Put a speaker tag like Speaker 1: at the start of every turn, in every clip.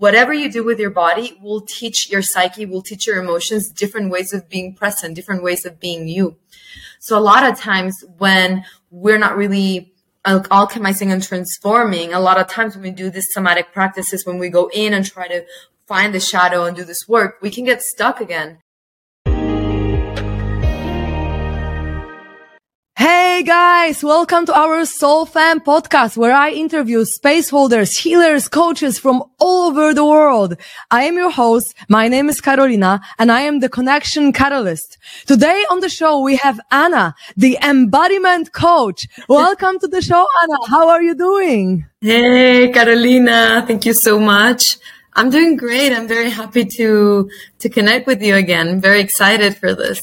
Speaker 1: whatever you do with your body will teach your psyche, will teach your emotions different ways of being present, different ways of being you. So a lot of times when we're not really alchemizing and transforming, a lot of times when we do these somatic practices, when we go in and try to find the shadow and do this work, we can get stuck again.
Speaker 2: Hey guys, welcome to our SoulFam podcast where I interview space holders, healers, coaches from all over the world. I am your host. My name is Karolina and I am the connection catalyst. Today on the show, we have Ana, the embodiment coach. Welcome to the show, Ana. How are you doing?
Speaker 1: Hey, Karolina. Thank you so much. I'm doing great. I'm very happy to, to connect with you again. Very excited for this.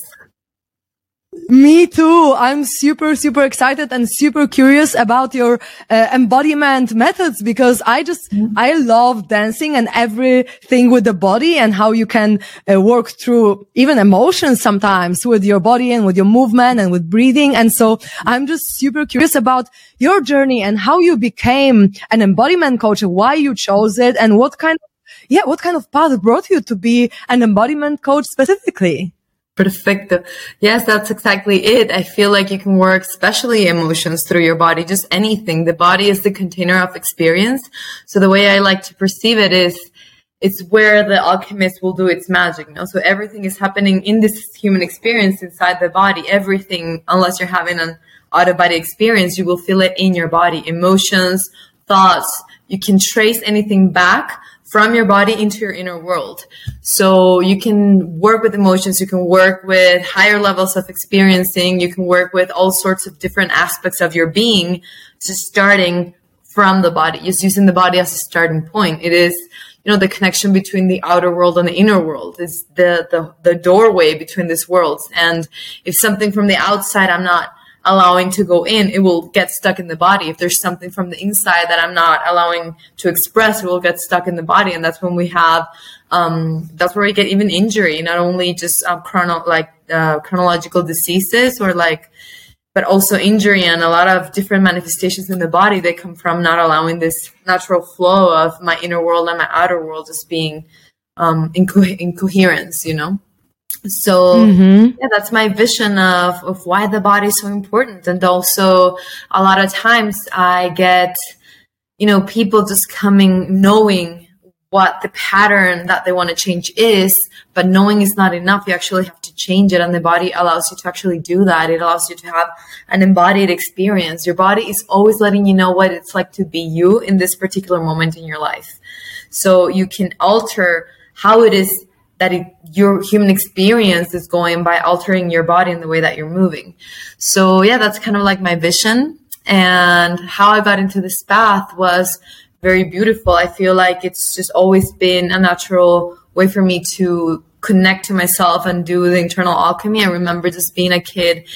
Speaker 2: Me too. I'm super, super excited and super curious about your uh, embodiment methods because I just, mm-hmm. I love dancing and everything with the body and how you can uh, work through even emotions sometimes with your body and with your movement and with breathing. And so I'm just super curious about your journey and how you became an embodiment coach, why you chose it and what kind of, yeah, what kind of path brought you to be an embodiment coach specifically?
Speaker 1: Perfecto. Yes, that's exactly it. I feel like you can work especially emotions through your body, just anything. The body is the container of experience. So the way I like to perceive it is it's where the alchemist will do its magic. Know? So everything is happening in this human experience inside the body. Everything, unless you're having an out of body experience, you will feel it in your body. Emotions, thoughts, you can trace anything back from your body into your inner world. So you can work with emotions. You can work with higher levels of experiencing. You can work with all sorts of different aspects of your being, just starting from the body, just using the body as a starting point. It is, you know, the connection between the outer world and the inner world. It's the, the, the doorway between these worlds. And if something from the outside I'm not allowing to go in, it will get stuck in the body. If there's something from the inside that I'm not allowing to express, it will get stuck in the body. And that's when we have, um, that's where we get even injury, not only just um, chrono, like, uh, chronological diseases or like, but also injury and a lot of different manifestations in the body that come from not allowing this natural flow of my inner world and my outer world just being, um, in, co- in coherence, you know? So mm-hmm. yeah, that's my vision of, of why the body is so important. And also a lot of times I get, you know, people just coming knowing what the pattern that they want to change is, but knowing is not enough. You actually have to change it and the body allows you to actually do that. It allows you to have an embodied experience. Your body is always letting you know what it's like to be you in this particular moment in your life. So you can alter how it is that it, your human experience is going by altering your body in the way that you're moving. So yeah, that's kind of like my vision. And how I got into this path was very beautiful. I feel like it's just always been a natural way for me to connect to myself and do the internal alchemy. I remember just being a kid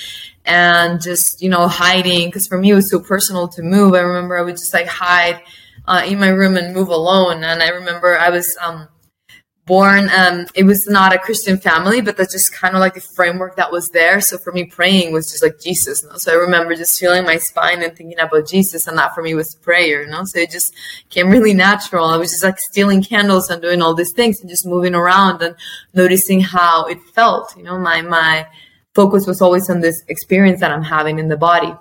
Speaker 1: and just, you know, hiding because for me it was so personal to move. I remember I would just like hide uh, in my room and move alone. And I remember I was, um, born um, it was not a christian family but that's just kind of like the framework that was there. So for me praying was just like jesus you know? so i remember just feeling my spine and thinking about jesus and that for me was prayer you know? So it just came really natural. I was just like stealing candles and doing all these things and just moving around and noticing how it felt you know? My my focus was always on this experience that i'm having in the body.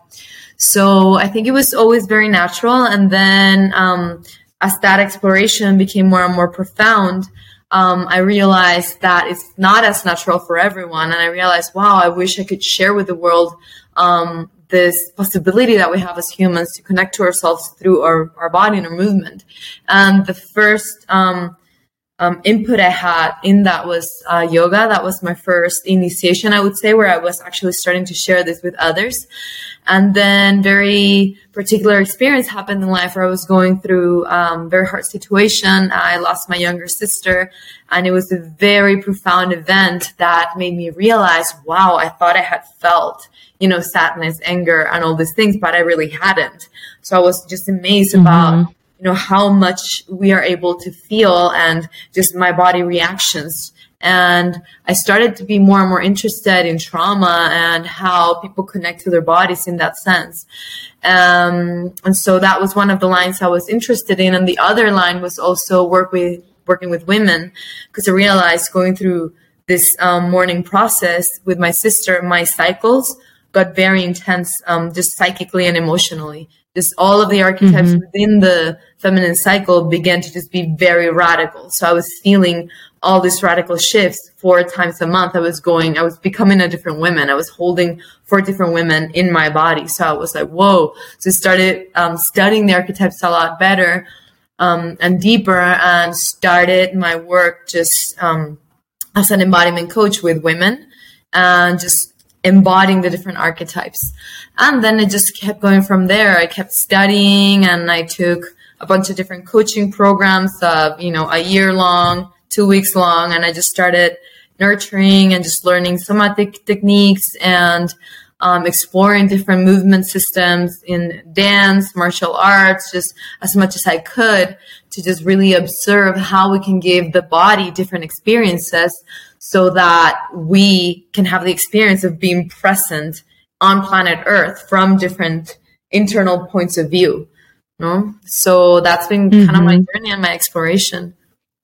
Speaker 1: So i think it was always very natural and then um, as that exploration became more and more profound um, I realized that it's not as natural for everyone. And I realized, wow, I wish I could share with the world um, this possibility that we have as humans to connect to ourselves through our, our body and our movement. And the first um, um, input I had in that was uh, yoga. That was my first initiation, I would say, where I was actually starting to share this with others. And then very particular experience happened in life where I was going through um, very hard situation. I lost my younger sister, and it was a very profound event that made me realize, wow, I thought I had felt, you know, sadness, anger, and all these things, but I really hadn't. So I was just amazed mm-hmm. about you know how much we are able to feel and just my body reactions And I started to be more and more interested in trauma and how people connect to their bodies in that sense. Um, and so that was one of the lines I was interested in. And the other line was also work with working with women because I realized going through this um, mourning process with my sister, my cycles got very intense, um, just psychically and emotionally. Just all of the archetypes mm-hmm. within the feminine cycle began to just be very radical. So I was feeling all these radical shifts four times a month. I was going, I was becoming a different woman. I was holding four different women in my body. So I was like, whoa. So I started um, studying the archetypes a lot better um, and deeper and started my work just um, as an embodiment coach with women and just embodying the different archetypes. And then it just kept going from there. I kept studying and I took a bunch of different coaching programs of, you know, a year long, two weeks long. And I just started nurturing and just learning somatic techniques and um, exploring different movement systems in dance, martial arts, just as much as I could to just really observe how we can give the body different experiences so that we can have the experience of being present on planet Earth from different internal points of view. No? So that's been mm-hmm. kind of my journey and my exploration.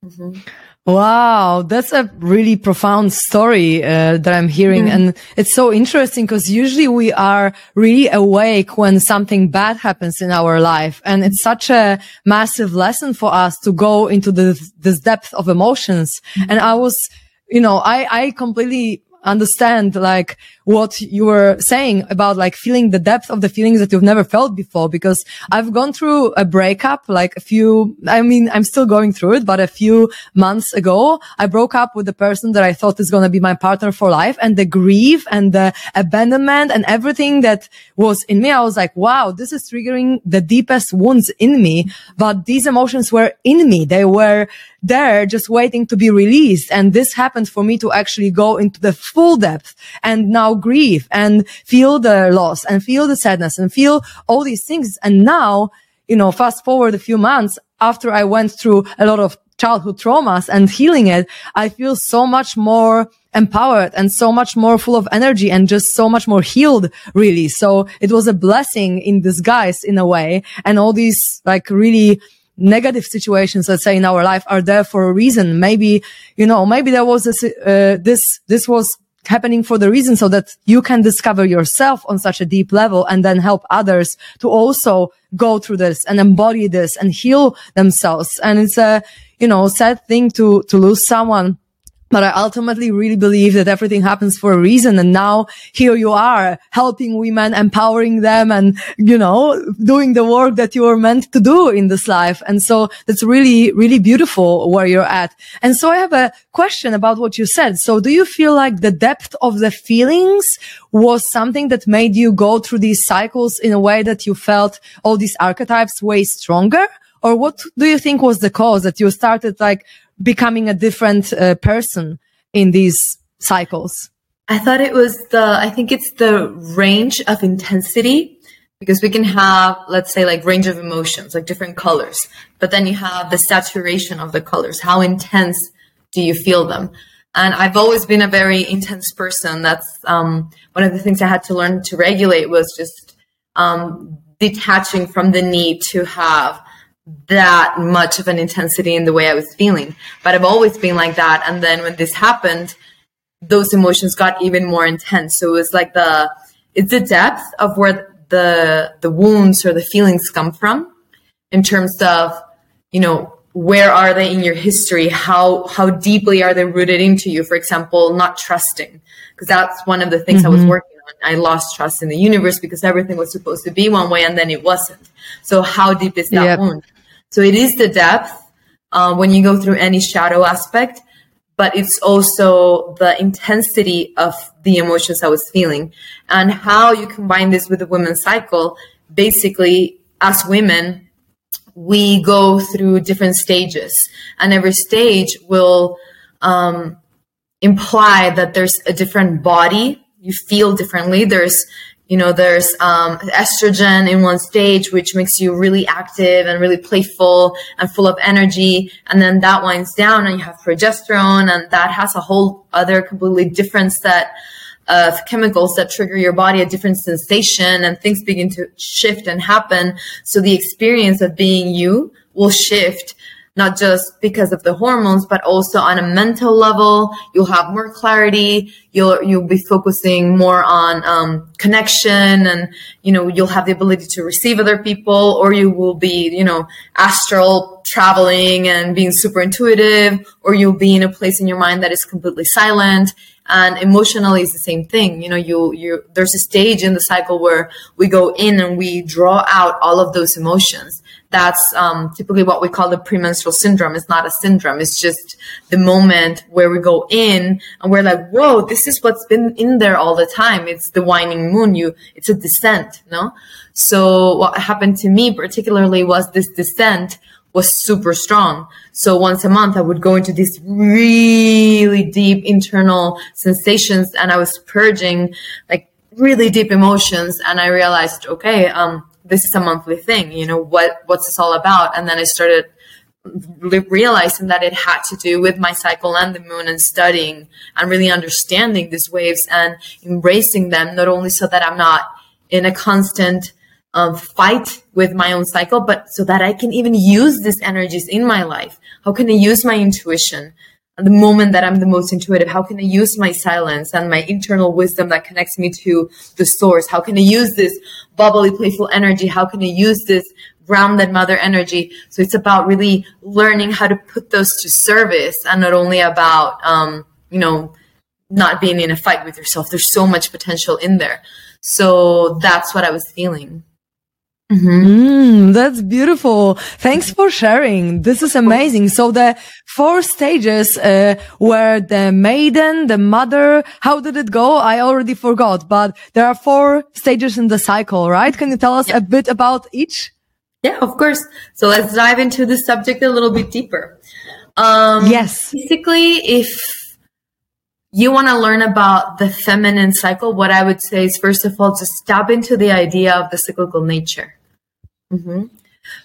Speaker 1: Mm-hmm.
Speaker 2: Wow, that's a really profound story uh, that I'm hearing, and it's so interesting because usually we are really awake when something bad happens in our life, and it's such a massive lesson for us to go into this, this depth of emotions. Mm-hmm. And I was, you know, I I completely understand like what you were saying about like feeling the depth of the feelings that you've never felt before. Because I've gone through a breakup, like a few, I mean, I'm still going through it, but a few months ago, I broke up with the person that I thought is going to be my partner for life and the grief and the abandonment and everything that was in me. I was like, wow, this is triggering the deepest wounds in me. But these emotions were in me. They were there just waiting to be released. And this happened for me to actually go into the full depth and now grieve and feel the loss and feel the sadness and feel all these things. And now, you know, fast forward a few months after I went through a lot of childhood traumas and healing it, I feel so much more empowered and so much more full of energy and just so much more healed, really. So it was a blessing in disguise in a way. And all these like really negative situations, let's say in our life are there for a reason. Maybe, you know, maybe there was this, uh, this, this was happening for the reason so that you can discover yourself on such a deep level and then help others to also go through this and embody this and heal themselves. And it's a, you know, sad thing to, to lose someone but I ultimately really believe that everything happens for a reason. And now here you are helping women, empowering them and, you know, doing the work that you were meant to do in this life. And so that's really, really beautiful where you're at. And so I have a question about what you said. So do you feel like the depth of the feelings was something that made you go through these cycles in a way that you felt all these archetypes way stronger? Or what do you think was the cause that you started like becoming a different uh, person in these cycles?
Speaker 1: I thought it was the, I think it's the range of intensity because we can have, let's say like range of emotions, like different colors, but then you have the saturation of the colors. How intense do you feel them? And I've always been a very intense person. That's, um, one of the things I had to learn to regulate was just, um, detaching from the need to have that much of an intensity in the way I was feeling. But I've always been like that. And then when this happened, those emotions got even more intense. So it was like the, it's the depth of where the, the wounds or the feelings come from in terms of, you know, where are they in your history? How, how deeply are they rooted into you? For example, not trusting, because that's one of the things mm-hmm. I was mm-hmm. working on. I lost trust in the universe because everything was supposed to be one way and then it wasn't. So how deep is that yep. wound? So it is the depth uh, when you go through any shadow aspect, but it's also the intensity of the emotions I was feeling and how you combine this with the women's cycle. Basically, as women, we go through different stages and every stage will um, imply that there's a different body you feel differently there's you know, there's um, estrogen in one stage, which makes you really active and really playful and full of energy. And then that winds down and you have progesterone and that has a whole other completely different set of chemicals that trigger your body a different sensation and things begin to shift and happen. So the experience of being you will shift not just because of the hormones, but also on a mental level. You'll have more clarity. You'll, you'll be focusing more on, um, connection and, you know, you'll have the ability to receive other people or you will be, you know, astral traveling and being super intuitive or you'll be in a place in your mind that is completely silent and emotionally it's the same thing you know you you there's a stage in the cycle where we go in and we draw out all of those emotions that's um, typically what we call the premenstrual syndrome. It's not a syndrome. It's just the moment where we go in and we're like, whoa, this is what's been in there all the time. It's the waning moon. You, it's a descent, no? So what happened to me particularly was this descent was super strong. So once a month, I would go into these really deep internal sensations and I was purging like really deep emotions. And I realized, okay, um, this is a monthly thing. You know, what, what's this all about? And then I started realizing that it had to do with my cycle and the moon and studying and really understanding these waves and embracing them, not only so that I'm not in a constant um, fight with my own cycle, but so that I can even use these energies in my life. How can I use my intuition? The moment that I'm the most intuitive? How can I use my silence and my internal wisdom that connects me to the source? How can I use this bubbly, playful energy? How can I use this grounded mother energy? So it's about really learning how to put those to service and not only about, um, you know, not being in a fight with yourself. There's so much potential in there. So that's what I was feeling.
Speaker 2: Mm-hmm. Mm, that's beautiful. Thanks for sharing. This is amazing. So the four stages uh, were the maiden, the mother. How did it go? I already forgot, but there are four stages in the cycle, right? Can you tell us yeah. a bit about each?
Speaker 1: Yeah, of course. So let's dive into the subject a little bit deeper.
Speaker 2: Um, yes.
Speaker 1: Basically, if you want to learn about the feminine cycle, what I would say is first of all, just tap into the idea of the cyclical nature. Mm-hmm.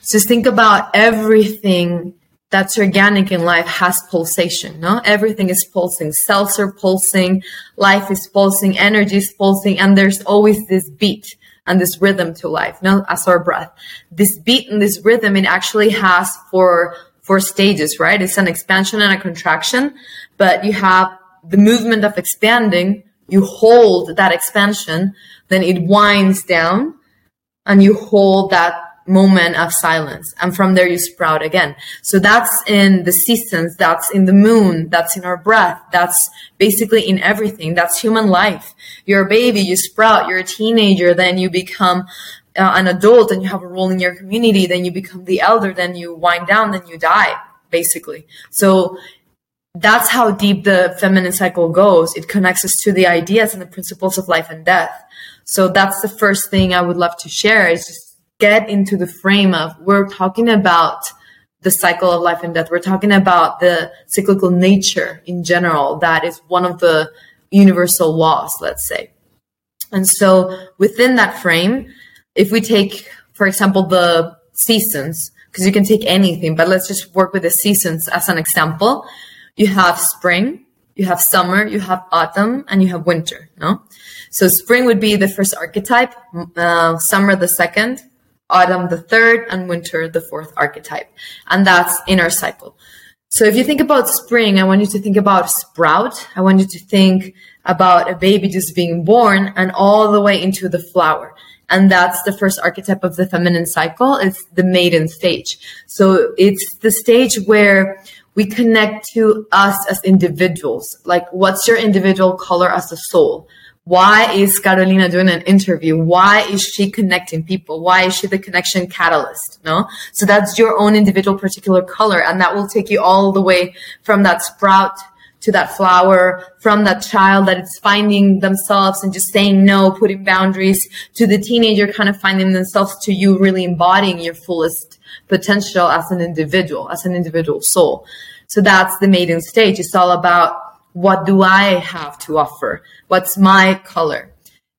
Speaker 1: Just think about everything that's organic in life has pulsation. No, everything is pulsing. Cells are pulsing. Life is pulsing. Energy is pulsing, and there's always this beat and this rhythm to life. No, as our breath. This beat and this rhythm it actually has four four stages, right? It's an expansion and a contraction, but you have the movement of expanding. You hold that expansion, then it winds down, and you hold that moment of silence. And from there you sprout again. So that's in the seasons. That's in the moon. That's in our breath. That's basically in everything. That's human life. You're a baby, you sprout, you're a teenager, then you become uh, an adult and you have a role in your community. Then you become the elder, then you wind down, then you die, basically. So that's how deep the feminine cycle goes. It connects us to the ideas and the principles of life and death. So that's the first thing I would love to share is just get into the frame of we're talking about the cycle of life and death. We're talking about the cyclical nature in general. That is one of the universal laws, let's say. And so within that frame, if we take, for example, the seasons, because you can take anything, but let's just work with the seasons as an example. You have spring, you have summer, you have autumn, and you have winter, no? So spring would be the first archetype, uh, summer the second, autumn the third, and winter the fourth archetype. And that's inner cycle. So if you think about spring, I want you to think about sprout. I want you to think about a baby just being born and all the way into the flower. And that's the first archetype of the feminine cycle. It's the maiden stage. So it's the stage where we connect to us as individuals. Like, what's your individual color as a soul? Why is Karolina doing an interview? Why is she connecting people? Why is she the connection catalyst? No? So that's your own individual particular color. And that will take you all the way from that sprout to that flower, from that child that it's finding themselves and just saying no, putting boundaries to the teenager kind of finding themselves to you really embodying your fullest potential as an individual, as an individual soul. So that's the maiden stage. It's all about what do I have to offer? What's my color?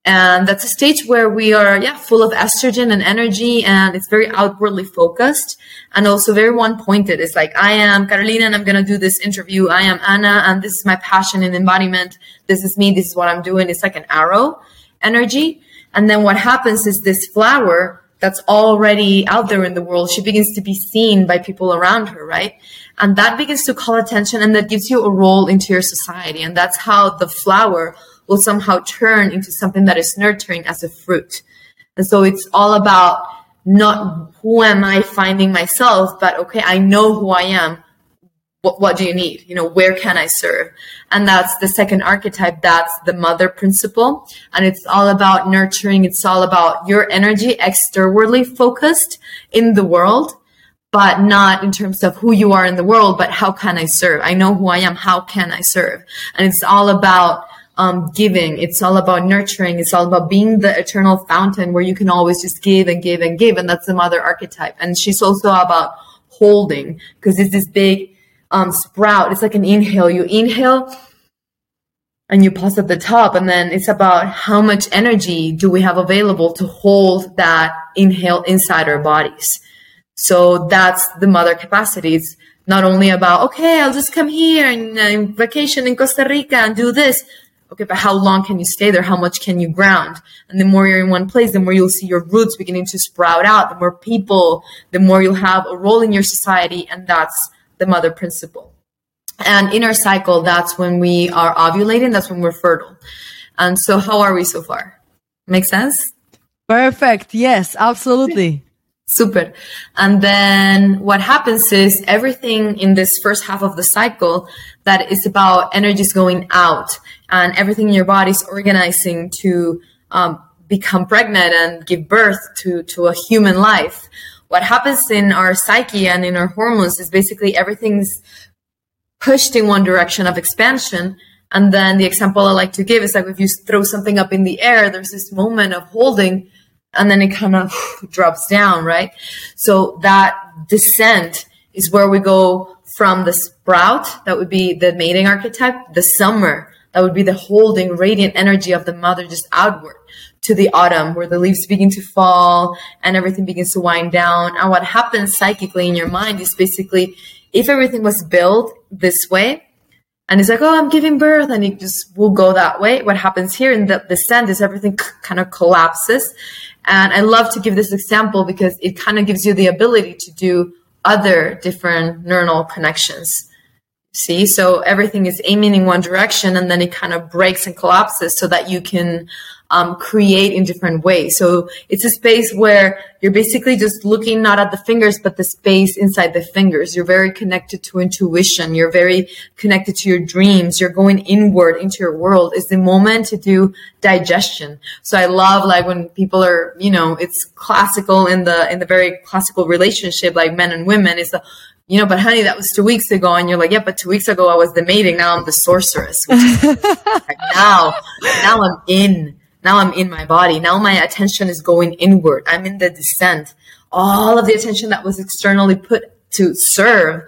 Speaker 1: And that's a stage where we are, yeah, full of estrogen and energy and it's very outwardly focused and also very one pointed. It's like, I am Karolina and I'm going to do this interview. I am Ana and this is my passion and embodiment. This is me. This is what I'm doing. It's like an arrow energy. And then what happens is this flower that's already out there in the world, she begins to be seen by people around her, right? And that begins to call attention and that gives you a role into your society. And that's how the flower will somehow turn into something that is nurturing as a fruit. And so it's all about not who am I finding myself, but okay, I know who I am. What, what do you need? You know, where can I serve? And that's the second archetype. That's the mother principle. And it's all about nurturing. It's all about your energy externally focused in the world, but not in terms of who you are in the world, but how can I serve? I know who I am. How can I serve? And it's all about um, giving. It's all about nurturing. It's all about being the eternal fountain where you can always just give and give and give. And that's the mother archetype. And she's also about holding because it's this big um, sprout. It's like an inhale. You inhale and you pause at the top. And then it's about how much energy do we have available to hold that inhale inside our bodies. So that's the mother capacity. It's not only about, okay, I'll just come here and uh, vacation in Costa Rica and do this okay, but how long can you stay there? How much can you ground? And the more you're in one place, the more you'll see your roots beginning to sprout out. The more people, the more you'll have a role in your society. And that's the mother principle. And in our cycle, that's when we are ovulating. That's when we're fertile. And so how are we so far? Make sense?
Speaker 2: Perfect. Yes, absolutely.
Speaker 1: Super. And then what happens is everything in this first half of the cycle that is about energies going out and everything in your body is organizing to um, become pregnant and give birth to, to a human life. What happens in our psyche and in our hormones is basically everything's pushed in one direction of expansion. And then the example I like to give is like if you throw something up in the air, there's this moment of holding and then it kind of drops down, right? So that descent is where we go from the sprout, that would be the maiden archetype, the summer, that would be the holding radiant energy of the mother just outward to the autumn where the leaves begin to fall and everything begins to wind down. And what happens psychically in your mind is basically if everything was built this way, and it's like, oh, I'm giving birth, and it just will go that way. What happens here in the descent is everything kind of collapses. And I love to give this example because it kind of gives you the ability to do other different neuronal connections. See, so everything is aiming in one direction and then it kind of breaks and collapses so that you can um, create in different ways. So it's a space where you're basically just looking not at the fingers, but the space inside the fingers. You're very connected to intuition. You're very connected to your dreams. You're going inward into your world. It's the moment to do digestion. So I love like when people are, you know, it's classical in the, in the very classical relationship, like men and women. It's the, you know, but honey, that was two weeks ago. And you're like, yeah, but two weeks ago I was the maiden. Now I'm the sorceress. now, now I'm in. Now I'm in my body. Now my attention is going inward. I'm in the descent. All of the attention that was externally put to serve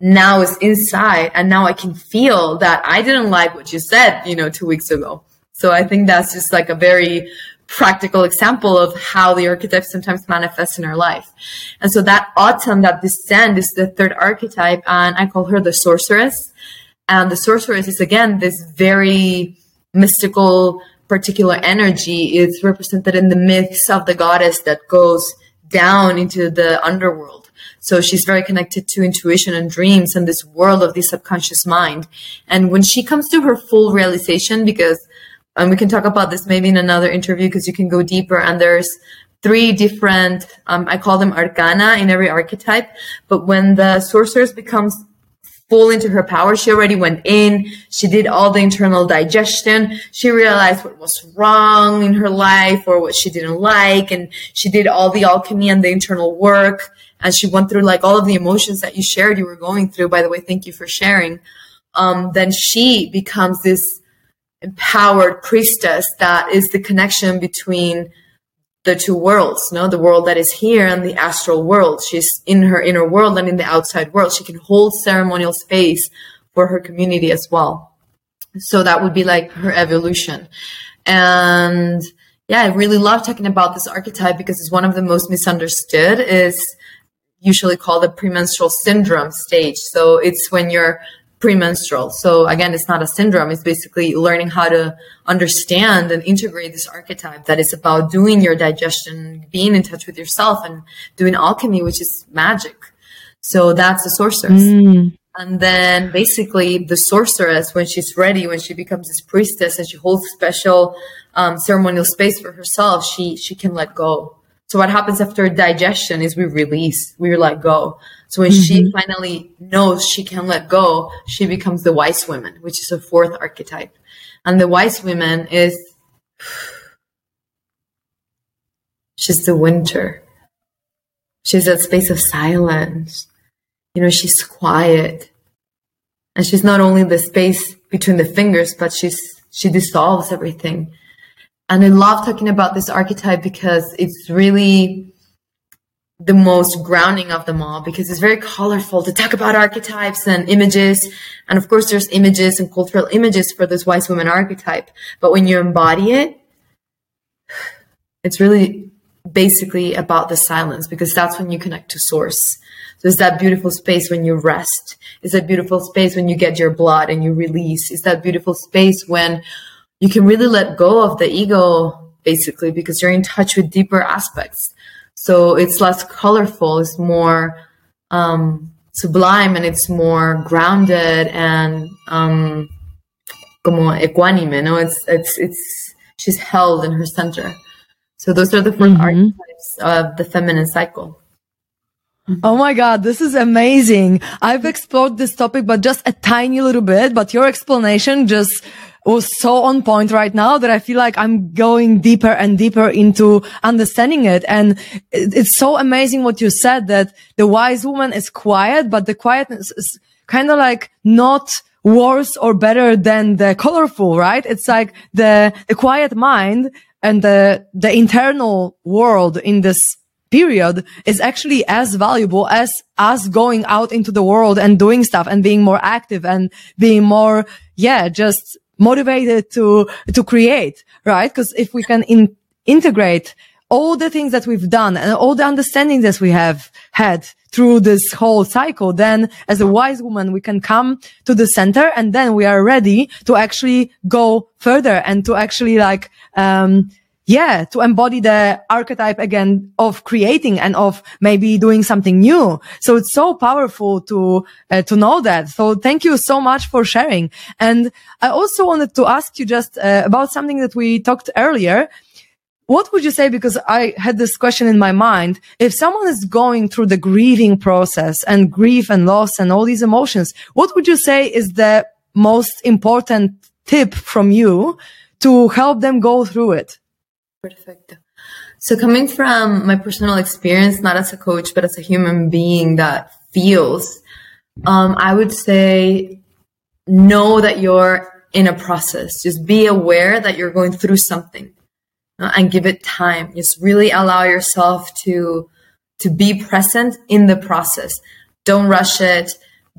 Speaker 1: now is inside. And now I can feel that I didn't like what you said, you know, two weeks ago. So I think that's just like a very practical example of how the archetype sometimes manifests in our life. And so that autumn, that descent is the third archetype. And I call her the sorceress. And the sorceress is again this very mystical, particular energy is represented in the myths of the goddess that goes down into the underworld. So she's very connected to intuition and dreams and this world of the subconscious mind. And when she comes to her full realization, because, and we can talk about this maybe in another interview because you can go deeper and there's three different, um, I call them arcana in every archetype. But when the sorceress becomes full into her power. She already went in. She did all the internal digestion. She realized what was wrong in her life or what she didn't like. And she did all the alchemy and the internal work. And she went through like all of the emotions that you shared you were going through. By the way, thank you for sharing. Um, then she becomes this empowered priestess that is the connection between the two worlds, no, the world that is here and the astral world. She's in her inner world and in the outside world. She can hold ceremonial space for her community as well. So that would be like her evolution. And yeah, I really love talking about this archetype because it's one of the most misunderstood is usually called the premenstrual syndrome stage. So it's when you're premenstrual. So again, it's not a syndrome. It's basically learning how to understand and integrate this archetype that is about doing your digestion, being in touch with yourself and doing alchemy, which is magic. So that's the sorceress. Mm. And then basically the sorceress, when she's ready, when she becomes this priestess and she holds special um, ceremonial space for herself, she, she can let go. So what happens after digestion is we release, we let go. So when mm-hmm. she finally knows she can let go, she becomes the wise woman, which is a fourth archetype. And the wise woman is, she's the winter. She's that space of silence. You know, she's quiet. And she's not only the space between the fingers, but she's, she dissolves everything. And I love talking about this archetype because it's really, the most grounding of them all because it's very colorful to talk about archetypes and images. And of course, there's images and cultural images for this wise woman archetype. But when you embody it, it's really basically about the silence because that's when you connect to source. So it's that beautiful space when you rest. It's that beautiful space when you get your blood and you release. It's that beautiful space when you can really let go of the ego, basically, because you're in touch with deeper aspects. So it's less colorful, it's more um, sublime, and it's more grounded and um, como equanime. No, it's it's it's she's held in her center. So those are the 4 mm-hmm. archetypes of the feminine cycle.
Speaker 2: Oh my God, this is amazing. I've explored this topic, but just a tiny little bit, but your explanation just was so on point right now that I feel like I'm going deeper and deeper into understanding it. And it's so amazing what you said that the wise woman is quiet, but the quietness is kind of like not worse or better than the colorful, right? It's like the, the quiet mind and the, the internal world in this period is actually as valuable as us going out into the world and doing stuff and being more active and being more, yeah, just motivated to, to create, right? Because if we can in, integrate all the things that we've done and all the understanding that we have had through this whole cycle, then as a wise woman, we can come to the center and then we are ready to actually go further and to actually like, um, yeah, to embody the archetype again of creating and of maybe doing something new. So it's so powerful to, uh, to know that. So thank you so much for sharing. And I also wanted to ask you just uh, about something that we talked earlier. What would you say? Because I had this question in my mind. If someone is going through the grieving process and grief and loss and all these emotions, what would you say is the most important tip from you to help them go through it?
Speaker 1: Perfect. So coming from my personal experience, not as a coach, but as a human being that feels, um, I would say know that you're in a process. Just be aware that you're going through something uh, and give it time. Just really allow yourself to, to be present in the process. Don't rush it.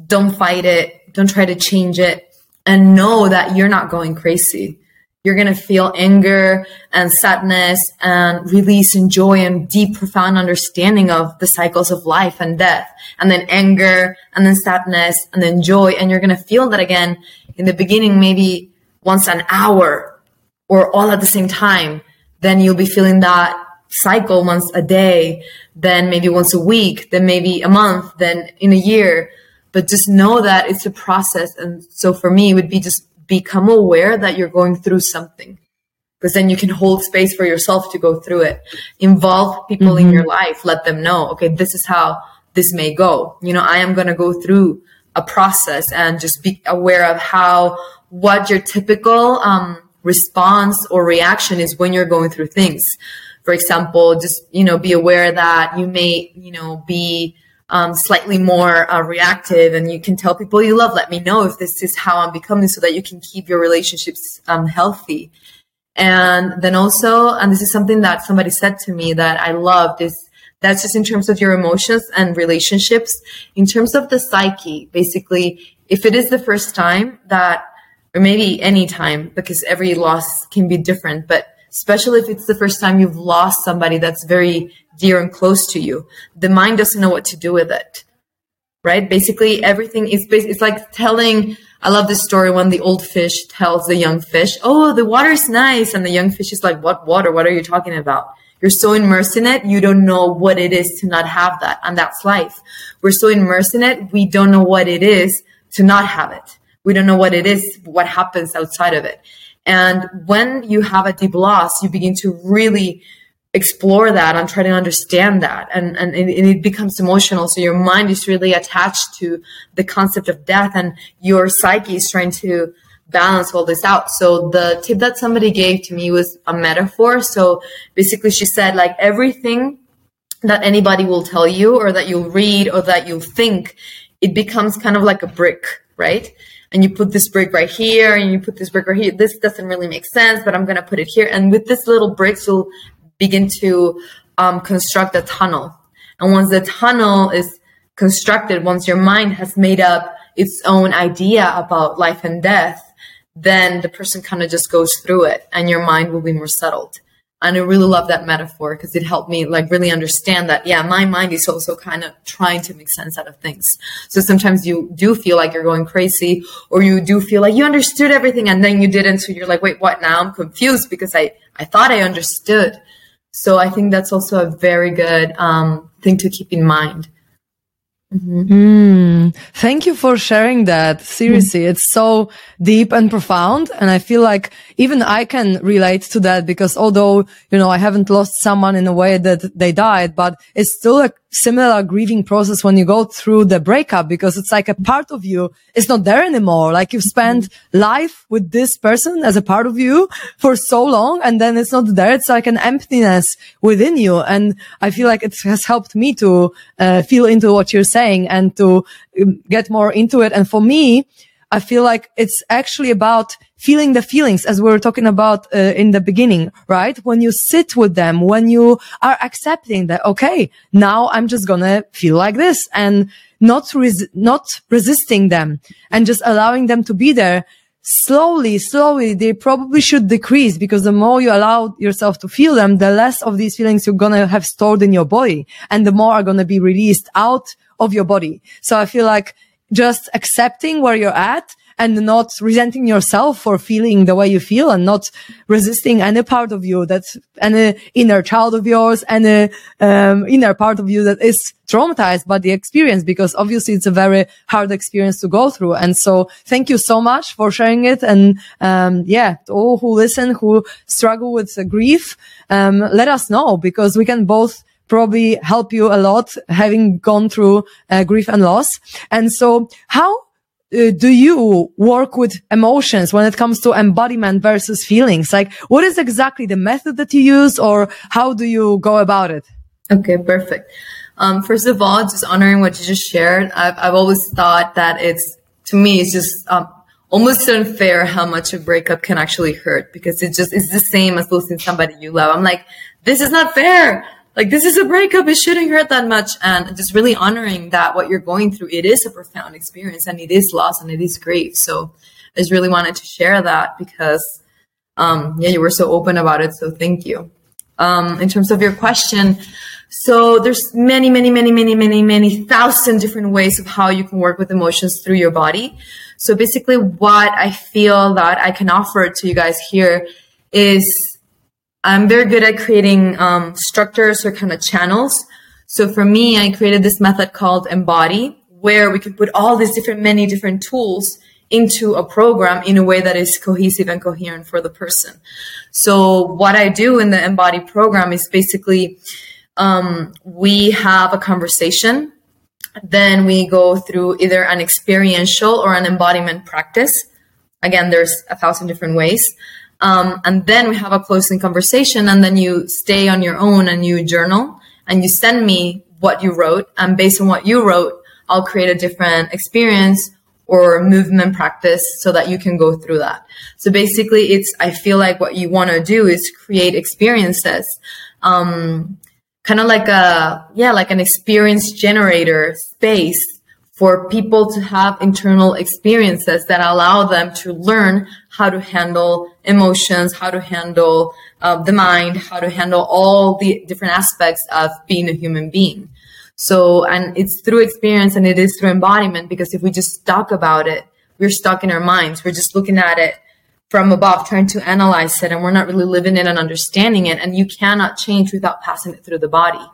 Speaker 1: Don't fight it. Don't try to change it and know that you're not going crazy you're going to feel anger and sadness and release and joy and deep, profound understanding of the cycles of life and death. And then anger and then sadness and then joy. And you're going to feel that again in the beginning, maybe once an hour or all at the same time. Then you'll be feeling that cycle once a day, then maybe once a week, then maybe a month, then in a year. But just know that it's a process. And so for me, it would be just become aware that you're going through something because then you can hold space for yourself to go through it. Involve people mm-hmm. in your life. Let them know, okay, this is how this may go. You know, I am going to go through a process and just be aware of how, what your typical, um, response or reaction is when you're going through things. For example, just, you know, be aware that you may, you know, be, um, slightly more uh, reactive and you can tell people you love let me know if this is how i'm becoming so that you can keep your relationships um, healthy. And then also and this is something that somebody said to me that i loved is that's just in terms of your emotions and relationships. In terms of the psyche basically if it is the first time that or maybe any time because every loss can be different, but especially if it's the first time you've lost somebody that's very dear and close to you, the mind doesn't know what to do with it. Right? Basically, everything is, it's like telling, I love this story when the old fish tells the young fish, Oh, the water's nice. And the young fish is like, what water? What are you talking about? You're so immersed in it, you don't know what it is to not have that. And that's life. We're so immersed in it, we don't know what it is to not have it. We don't know what it is, what happens outside of it. And when you have a deep loss, you begin to really explore that and try to understand that. And, and, and it becomes emotional. So your mind is really attached to the concept of death and your psyche is trying to balance all this out. So the tip that somebody gave to me was a metaphor. So basically she said like everything that anybody will tell you or that you'll read or that you'll think, it becomes kind of like a brick, right? And you put this brick right here and you put this brick right here. This doesn't really make sense, but I'm going to put it here. And with this little bricks, you'll begin to um, construct a tunnel. And once the tunnel is constructed, once your mind has made up its own idea about life and death, then the person kind of just goes through it and your mind will be more settled. And I really love that metaphor because it helped me like really understand that, yeah, my mind is also kind of trying to make sense out of things. So sometimes you do feel like you're going crazy or you do feel like you understood everything and then you didn't. So you're like, wait, what now? I'm confused because I, I thought I understood. So I think that's also a very good um, thing to keep in mind.
Speaker 2: Mm-hmm. Mm, thank you for sharing that. Seriously, mm-hmm. it's so deep and profound. And I feel like even I can relate to that because although, you know, I haven't lost someone in a way that they died, but it's still a similar grieving process when you go through the breakup because it's like a part of you is not there anymore. Like you've spent life with this person as a part of you for so long and then it's not there. It's like an emptiness within you. And I feel like it has helped me to uh, feel into what you're saying and to um, get more into it. And for me, I feel like it's actually about feeling the feelings as we were talking about uh, in the beginning, right? When you sit with them, when you are accepting that, okay, now I'm just gonna feel like this and not, res- not resisting them and just allowing them to be there slowly, slowly, they probably should decrease because the more you allow yourself to feel them, the less of these feelings you're going to have stored in your body and the more are going to be released out of your body. So I feel like just accepting where you're at and not resenting yourself for feeling the way you feel and not resisting any part of you that's any inner child of yours, any um, inner part of you that is traumatized by the experience because obviously it's a very hard experience to go through. And so thank you so much for sharing it. And, um, yeah, all who listen, who struggle with grief, um, let us know because we can both probably help you a lot having gone through uh, grief and loss. And so how uh, do you work with emotions when it comes to embodiment versus feelings? Like what is exactly the method that you use or how do you go about it?
Speaker 1: Okay, perfect. Um, first of all, just honoring what you just shared. I've, I've always thought that it's, to me, it's just, um, almost unfair how much a breakup can actually hurt because it just, it's the same as losing somebody you love. I'm like, this is not fair like this is a breakup. It shouldn't hurt that much. And just really honoring that what you're going through it is a profound experience and it is loss and it is grief. So i just really wanted to share that because um yeah you were so open about it. So thank you. Um in terms of your question so there's many many many many many many thousand different ways of how you can work with emotions through your body. So basically what i feel that i can offer to you guys here is I'm very good at creating um, structures or kind of channels. So for me, I created this method called Embody, where we can put all these different, many different tools into a program in a way that is cohesive and coherent for the person. So what I do in the Embody program is basically um, we have a conversation, then we go through either an experiential or an embodiment practice. Again, there's a thousand different ways. Um, and then we have a closing conversation and then you stay on your own and you journal and you send me what you wrote. And based on what you wrote, I'll create a different experience or movement practice so that you can go through that. So basically it's, I feel like what you want to do is create experiences. Um, kind of like a, yeah, like an experience generator space for people to have internal experiences that allow them to learn how to handle emotions, how to handle uh, the mind, how to handle all the different aspects of being a human being. So, and it's through experience and it is through embodiment because if we just talk about it, we're stuck in our minds. We're just looking at it from above, trying to analyze it, and we're not really living it and understanding it. And you cannot change without passing it through the body.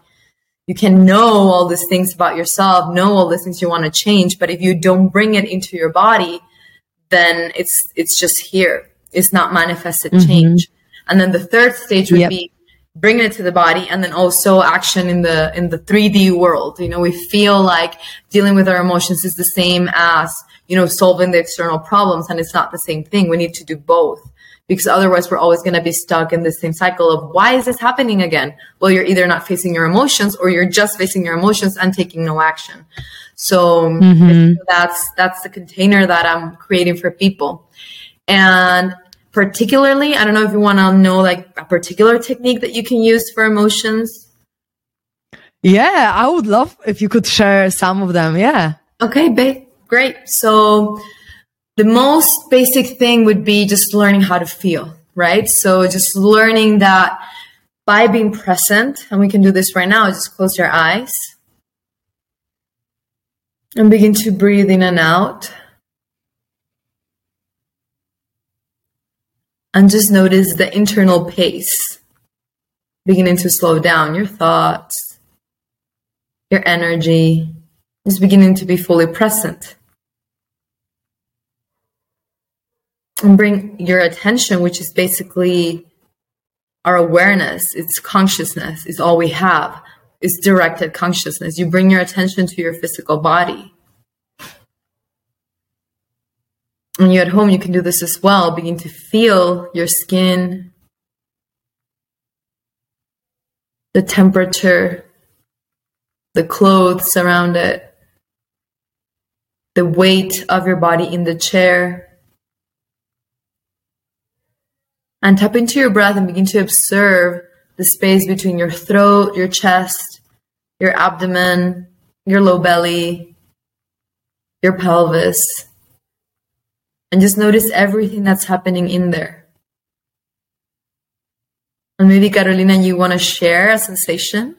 Speaker 1: You can know all these things about yourself, know all the things you want to change, but if you don't bring it into your body, then it's it's just here. It's not manifested mm-hmm. change. And then the third stage would yep. be bringing it to the body and then also action in the in the 3D world. You know, we feel like dealing with our emotions is the same as, you know, solving the external problems and it's not the same thing. We need to do both because otherwise we're always going to be stuck in the same cycle of why is this happening again? Well, you're either not facing your emotions or you're just facing your emotions and taking no action. So mm-hmm. that's that's the container that I'm creating for people. And particularly, I don't know if you want to know like a particular technique that you can use for emotions.
Speaker 2: Yeah, I would love if you could share some of them. Yeah.
Speaker 1: Okay, ba- great. So the most basic thing would be just learning how to feel, right? So just learning that by being present, and we can do this right now, just close your eyes and begin to breathe in and out. And just notice the internal pace beginning to slow down your thoughts, your energy, is beginning to be fully present. And bring your attention, which is basically our awareness, it's consciousness, is all we have, is directed consciousness. You bring your attention to your physical body. when you're at home, you can do this as well. Begin to feel your skin, the temperature, the clothes around it, the weight of your body in the chair. And tap into your breath and begin to observe the space between your throat, your chest, your abdomen, your low belly, your pelvis and just notice everything that's happening in there. And maybe Karolina, you want to share a sensation?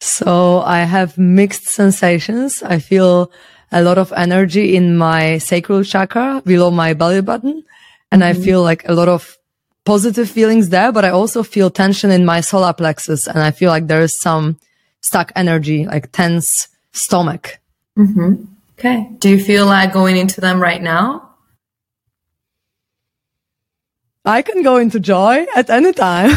Speaker 2: So I have mixed sensations. I feel a lot of energy in my sacral chakra below my belly button. And mm-hmm. I feel like a lot of positive feelings there, but I also feel tension in my solar plexus. And I feel like there is some stuck energy, like tense stomach.
Speaker 1: Mm-hmm. Okay. Do you feel like going into them right now?
Speaker 2: I can go into joy at any time.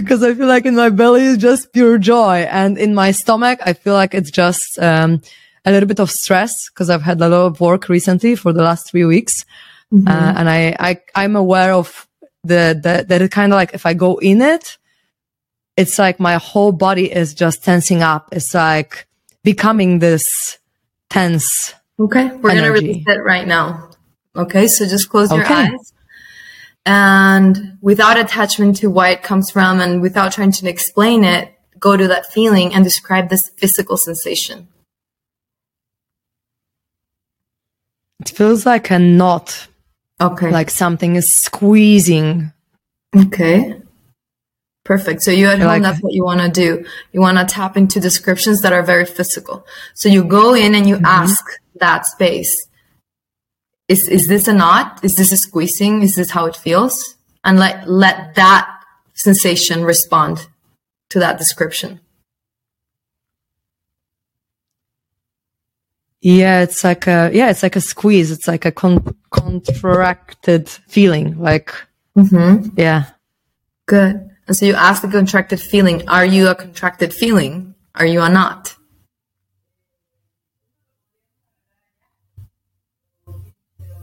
Speaker 2: Because I feel like in my belly is just pure joy. And in my stomach, I feel like it's just um, a little bit of stress because I've had a lot of work recently for the last three weeks. Mm-hmm. Uh, and I, I, I'm aware of the, the that it kind of like if I go in it, it's like my whole body is just tensing up. It's like becoming this tense.
Speaker 1: Okay, we're going to release it right now. Okay, so just close your okay. eyes. And without attachment to why it comes from and without trying to explain it, go to that feeling and describe this physical sensation.
Speaker 2: It feels like a knot.
Speaker 1: Okay.
Speaker 2: Like something is squeezing.
Speaker 1: Okay. Perfect. So you at home, like, that's what you want to do. You want to tap into descriptions that are very physical. So you go in and you mm-hmm. ask that space. Is, is this a knot? Is this a squeezing? Is this how it feels? And let, let that sensation respond to that description.
Speaker 2: Yeah, it's like a, yeah, it's like a squeeze. It's like a con- contracted feeling. Like, mm-hmm. yeah.
Speaker 1: Good. And so you ask the contracted feeling, are you a contracted feeling? Are you a knot?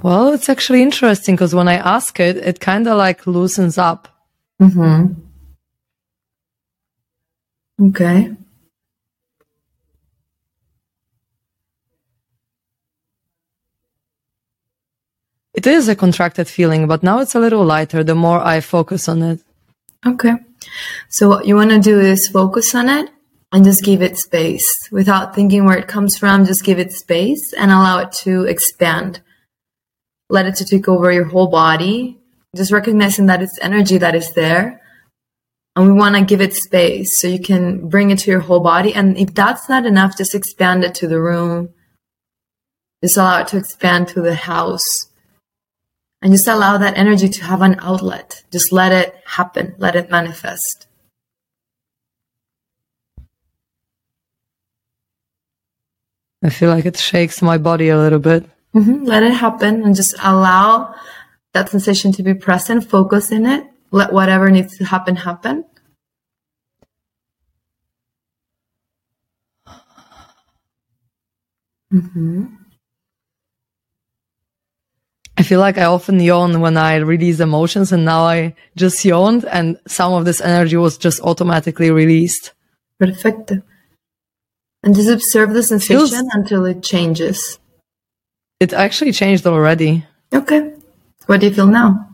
Speaker 2: Well, it's actually interesting because when I ask it, it kind of like loosens up.
Speaker 1: Mm-hmm. Okay.
Speaker 2: It is a contracted feeling, but now it's a little lighter the more I focus on it.
Speaker 1: Okay. So what you want to do is focus on it and just give it space without thinking where it comes from. Just give it space and allow it to expand. Let it to take over your whole body. Just recognizing that it's energy that is there. And we want to give it space so you can bring it to your whole body. And if that's not enough, just expand it to the room. Just allow it to expand to the house. And just allow that energy to have an outlet. Just let it happen. Let it manifest.
Speaker 2: I feel like it shakes my body a little bit.
Speaker 1: Mm-hmm. Let it happen and just allow that sensation to be present. Focus in it. Let whatever needs to happen happen.
Speaker 2: Mm-hmm. I feel like I often yawn when I release emotions and now I just yawned and some of this energy was just automatically released.
Speaker 1: Perfect. And just observe the sensation until it changes.
Speaker 2: It actually changed already.
Speaker 1: Okay. What do you feel now?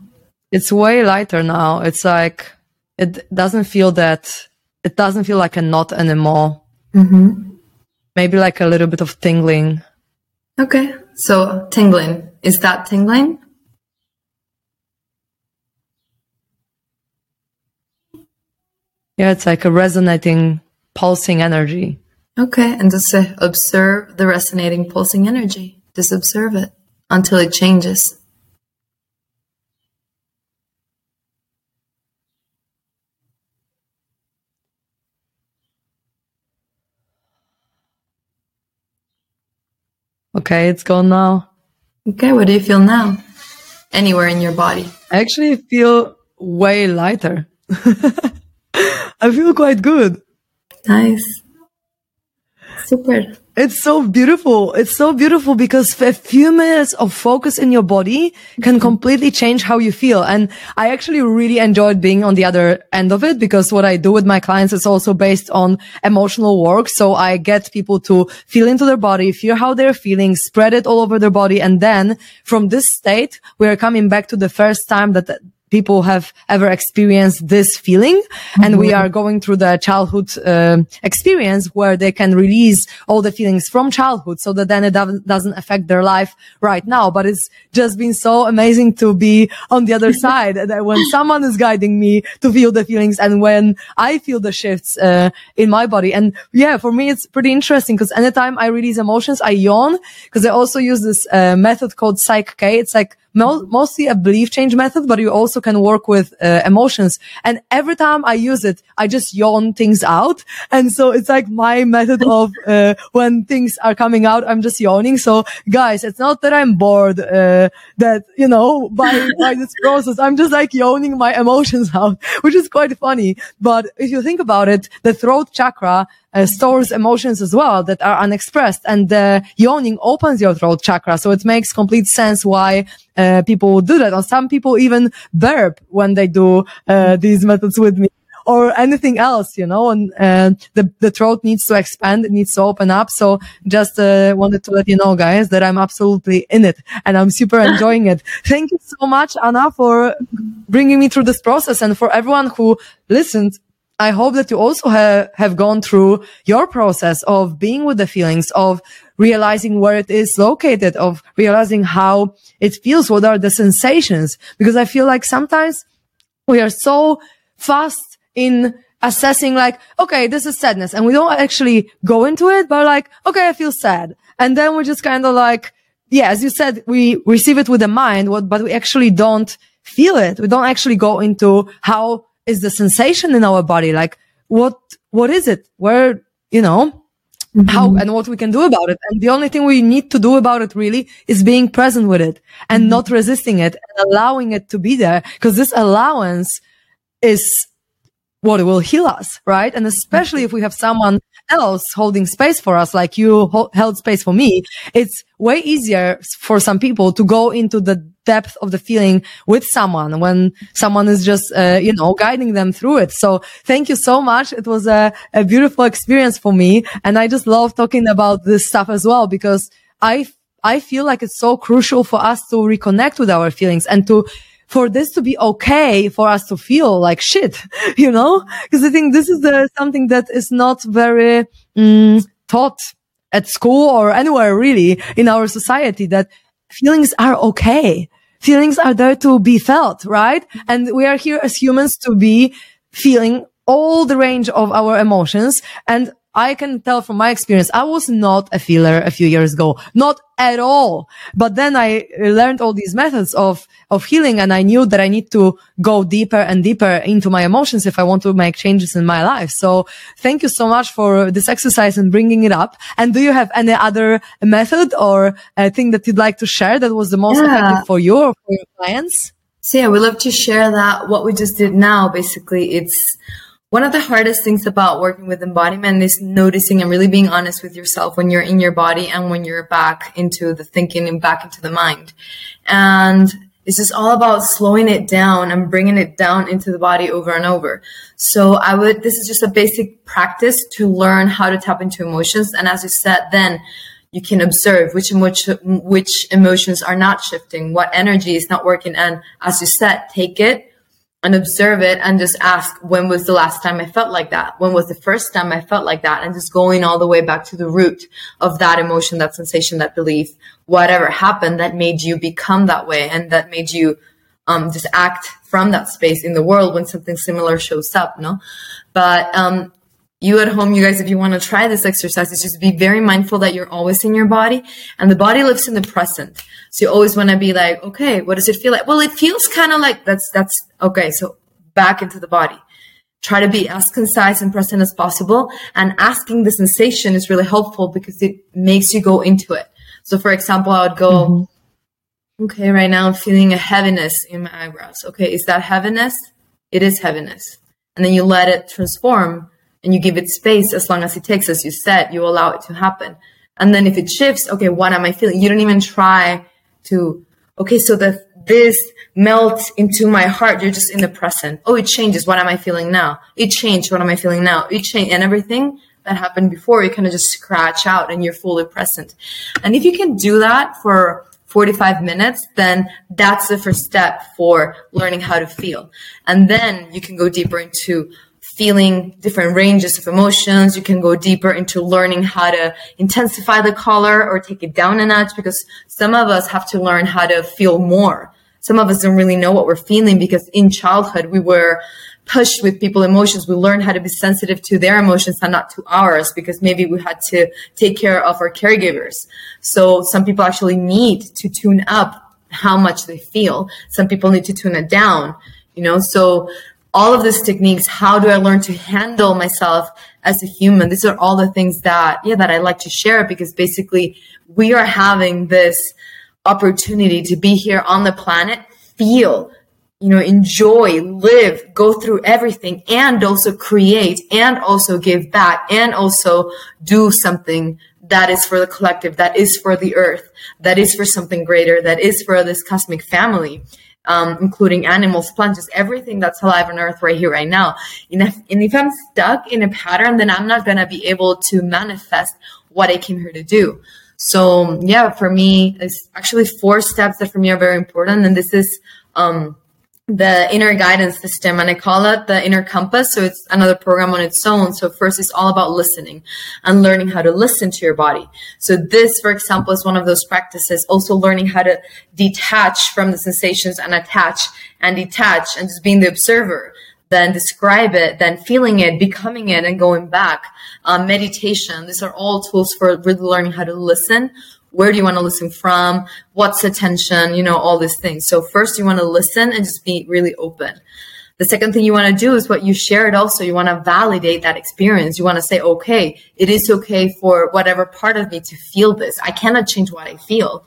Speaker 2: It's way lighter now. It's like, it doesn't feel that, it doesn't feel like a knot anymore. Mm-hmm. Maybe like a little bit of tingling.
Speaker 1: Okay. So tingling. Is that tingling?
Speaker 2: Yeah, it's like a resonating, pulsing energy.
Speaker 1: Okay, and just observe the resonating pulsing energy. Just observe it until it changes.
Speaker 2: Okay, it's gone now.
Speaker 1: Okay, what do you feel now? Anywhere in your body?
Speaker 2: I actually feel way lighter. I feel quite good.
Speaker 1: Nice. Super.
Speaker 2: It's so beautiful. It's so beautiful because a few minutes of focus in your body can mm-hmm. completely change how you feel. And I actually really enjoyed being on the other end of it because what I do with my clients is also based on emotional work. So I get people to feel into their body, feel how they're feeling, spread it all over their body. And then from this state, we are coming back to the first time that people have ever experienced this feeling. Mm-hmm. And we mm-hmm. are going through the childhood uh, experience where they can release all the feelings from childhood so that then it doesn't affect their life right now. But it's just been so amazing to be on the other side that when someone is guiding me to feel the feelings and when I feel the shifts uh, in my body. And yeah, for me, it's pretty interesting because anytime I release emotions, I yawn because I also use this uh, method called PSYCH-K. It's like mo- mostly a belief change method, but you also can work with uh, emotions. And every time I use it, I just yawn things out. And so it's like my method of uh, when things are coming out, I'm just yawning. So guys, it's not that I'm bored, uh, that, you know, by, by this process, I'm just like yawning my emotions out, which is quite funny. But if you think about it, the throat chakra uh, stores emotions as well that are unexpressed and the yawning opens your throat chakra. So it makes complete sense why uh, people do that. Or some people even burp when they do uh, these methods with me or anything else, you know, and uh, the, the throat needs to expand. It needs to open up. So just uh, wanted to let you know, guys, that I'm absolutely in it and I'm super enjoying it. Thank you so much, Ana, for bringing me through this process and for everyone who listened. I hope that you also ha- have gone through your process of being with the feelings, of realizing where it is located, of realizing how it feels, what are the sensations. Because I feel like sometimes we are so fast in assessing like, okay, this is sadness. And we don't actually go into it, but like, okay, I feel sad. And then we just kind of like, yeah, as you said, we receive it with the mind, but we actually don't feel it. We don't actually go into how is the sensation in our body? Like what, what is it? Where, you know, Mm-hmm. how and what we can do about it. And the only thing we need to do about it really is being present with it and mm-hmm. not resisting it and allowing it to be there. Cause this allowance is what will heal us, right? And especially if we have someone else holding space for us, like you ho- held space for me, it's way easier for some people to go into the depth of the feeling with someone when someone is just, uh, you know, guiding them through it. So thank you so much. It was a, a beautiful experience for me. And I just love talking about this stuff as well because I, I feel like it's so crucial for us to reconnect with our feelings and to for this to be okay for us to feel like shit, you know? Because I think this is the, something that is not very mm, taught at school or anywhere really in our society that feelings are okay. Feelings are there to be felt, right? And we are here as humans to be feeling all the range of our emotions. And I can tell from my experience, I was not a feeler a few years ago, not at all. But then I learned all these methods of, of healing and I knew that I need to go deeper and deeper into my emotions if I want to make changes in my life. So thank you so much for this exercise and bringing it up. And do you have any other method or a thing that you'd like to share that was the most yeah. effective for you or for your clients?
Speaker 1: So yeah, we love to share that. What we just did now, basically, it's one of the hardest things about working with embodiment is noticing and really being honest with yourself when you're in your body and when you're back into the thinking and back into the mind. And it's just all about slowing it down and bringing it down into the body over and over. So I would, this is just a basic practice to learn how to tap into emotions. And as you said, then you can observe which, which, which emotions are not shifting, what energy is not working. And as you said, take it, and observe it and just ask when was the last time I felt like that? When was the first time I felt like that? And just going all the way back to the root of that emotion, that sensation, that belief, whatever happened that made you become that way and that made you um, just act from that space in the world when something similar shows up, no? But um, you at home, you guys, if you want to try this exercise, is just be very mindful that you're always in your body and the body lives in the present. So you always want to be like, okay, what does it feel like? Well, it feels kind of like that's, that's okay. So back into the body. Try to be as concise and present as possible. And asking the sensation is really helpful because it makes you go into it. So for example, I would go, mm-hmm. okay, right now I'm feeling a heaviness in my eyebrows. Okay. Is that heaviness? It is heaviness. And then you let it transform and you give it space as long as it takes, as you said, you allow it to happen. And then if it shifts, okay, what am I feeling? You don't even try to, okay, so the, this melts into my heart. You're just in the present. Oh, it changes. What am I feeling now? It changed. What am I feeling now? It changed and everything that happened before, you kind of just scratch out and you're fully present. And if you can do that for 45 minutes, then that's the first step for learning how to feel. And then you can go deeper into feeling different ranges of emotions. You can go deeper into learning how to intensify the color or take it down a notch because some of us have to learn how to feel more. Some of us don't really know what we're feeling because in childhood we were pushed with people emotions. We learned how to be sensitive to their emotions and not to ours because maybe we had to take care of our caregivers. So some people actually need to tune up how much they feel. Some people need to tune it down, you know, so all of these techniques how do i learn to handle myself as a human? These are all the things that yeah that i like to share because basically we are having this opportunity to be here on the planet feel you know enjoy live go through everything and also create and also give back and also do something that is for the collective that is for the earth that is for something greater that is for this cosmic family um, including animals, plants, just everything that's alive on earth right here, right now. And if, and if I'm stuck in a pattern, then I'm not going to be able to manifest what I came here to do. So yeah, for me, it's actually four steps that for me are very important. And this is, um, the inner guidance system and I call it the inner compass. So it's another program on its own. So first it's all about listening and learning how to listen to your body. So this, for example, is one of those practices. Also learning how to detach from the sensations and attach and detach and just being the observer. Then describe it, then feeling it, becoming it, and going back. Um, meditation. These are all tools for really learning how to listen where do you want to listen from? What's attention? You know, all these things. So first you want to listen and just be really open. The second thing you want to do is what you shared also. You want to validate that experience. You want to say, okay, it is okay for whatever part of me to feel this. I cannot change what I feel.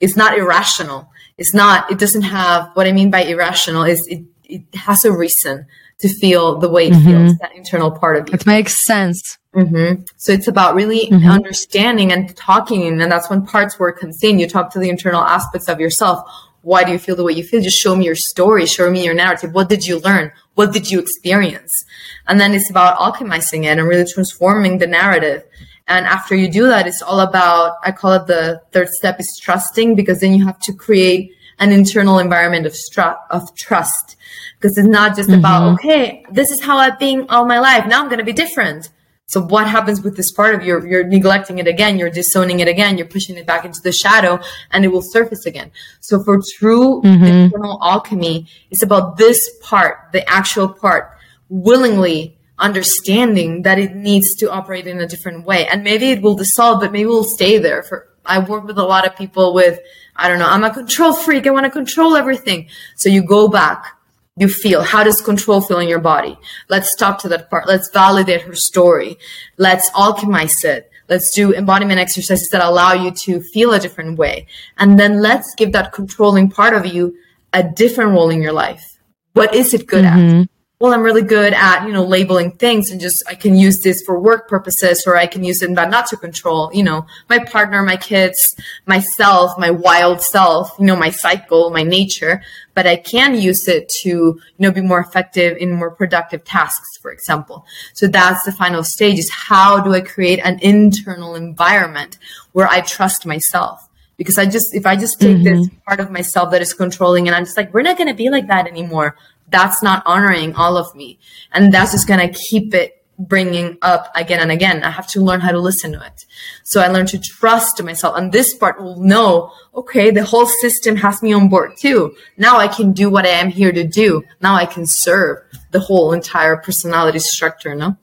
Speaker 1: It's not irrational. It's not, it doesn't have, what I mean by irrational is it, it has a reason to feel the way it mm-hmm. feels, that internal part of you.
Speaker 2: It makes sense.
Speaker 1: Mm-hmm. So it's about really mm-hmm. understanding and talking. And that's when parts work comes in. You talk to the internal aspects of yourself. Why do you feel the way you feel? Just show me your story. Show me your narrative. What did you learn? What did you experience? And then it's about alchemizing it and really transforming the narrative. And after you do that, it's all about, I call it the third step is trusting because then you have to create an internal environment of, stru- of trust. Because it's not just mm-hmm. about, okay, this is how I've been all my life. Now I'm going to be different. So what happens with this part of you? You're neglecting it again. You're disowning it again. You're pushing it back into the shadow and it will surface again. So for true mm-hmm. internal alchemy, it's about this part, the actual part, willingly understanding that it needs to operate in a different way. And maybe it will dissolve, but maybe it will stay there for, I work with a lot of people with, I don't know, I'm a control freak. I want to control everything. So you go back you feel? How does control feel in your body? Let's talk to that part. Let's validate her story. Let's alchemize it. Let's do embodiment exercises that allow you to feel a different way. And then let's give that controlling part of you a different role in your life. What is it good mm-hmm. at? Well, I'm really good at, you know, labeling things and just, I can use this for work purposes or I can use it but not to control, you know, my partner, my kids, myself, my wild self, you know, my cycle, my nature, but I can use it to, you know, be more effective in more productive tasks, for example. So that's the final stage is how do I create an internal environment where I trust myself? Because I just, if I just take mm-hmm. this part of myself that is controlling and I'm just like, we're not going to be like that anymore that's not honoring all of me. And that's just going to keep it bringing up again and again. I have to learn how to listen to it. So I learned to trust myself. And this part will know, okay, the whole system has me on board too. Now I can do what I am here to do. Now I can serve the whole entire personality structure. No.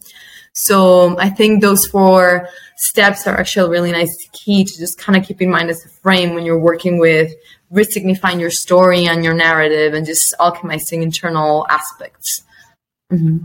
Speaker 1: So um, I think those four steps are actually a really nice key to just kind of keep in mind as a frame when you're working with resignifying your story and your narrative and just alchemizing internal aspects.
Speaker 2: Mm-hmm.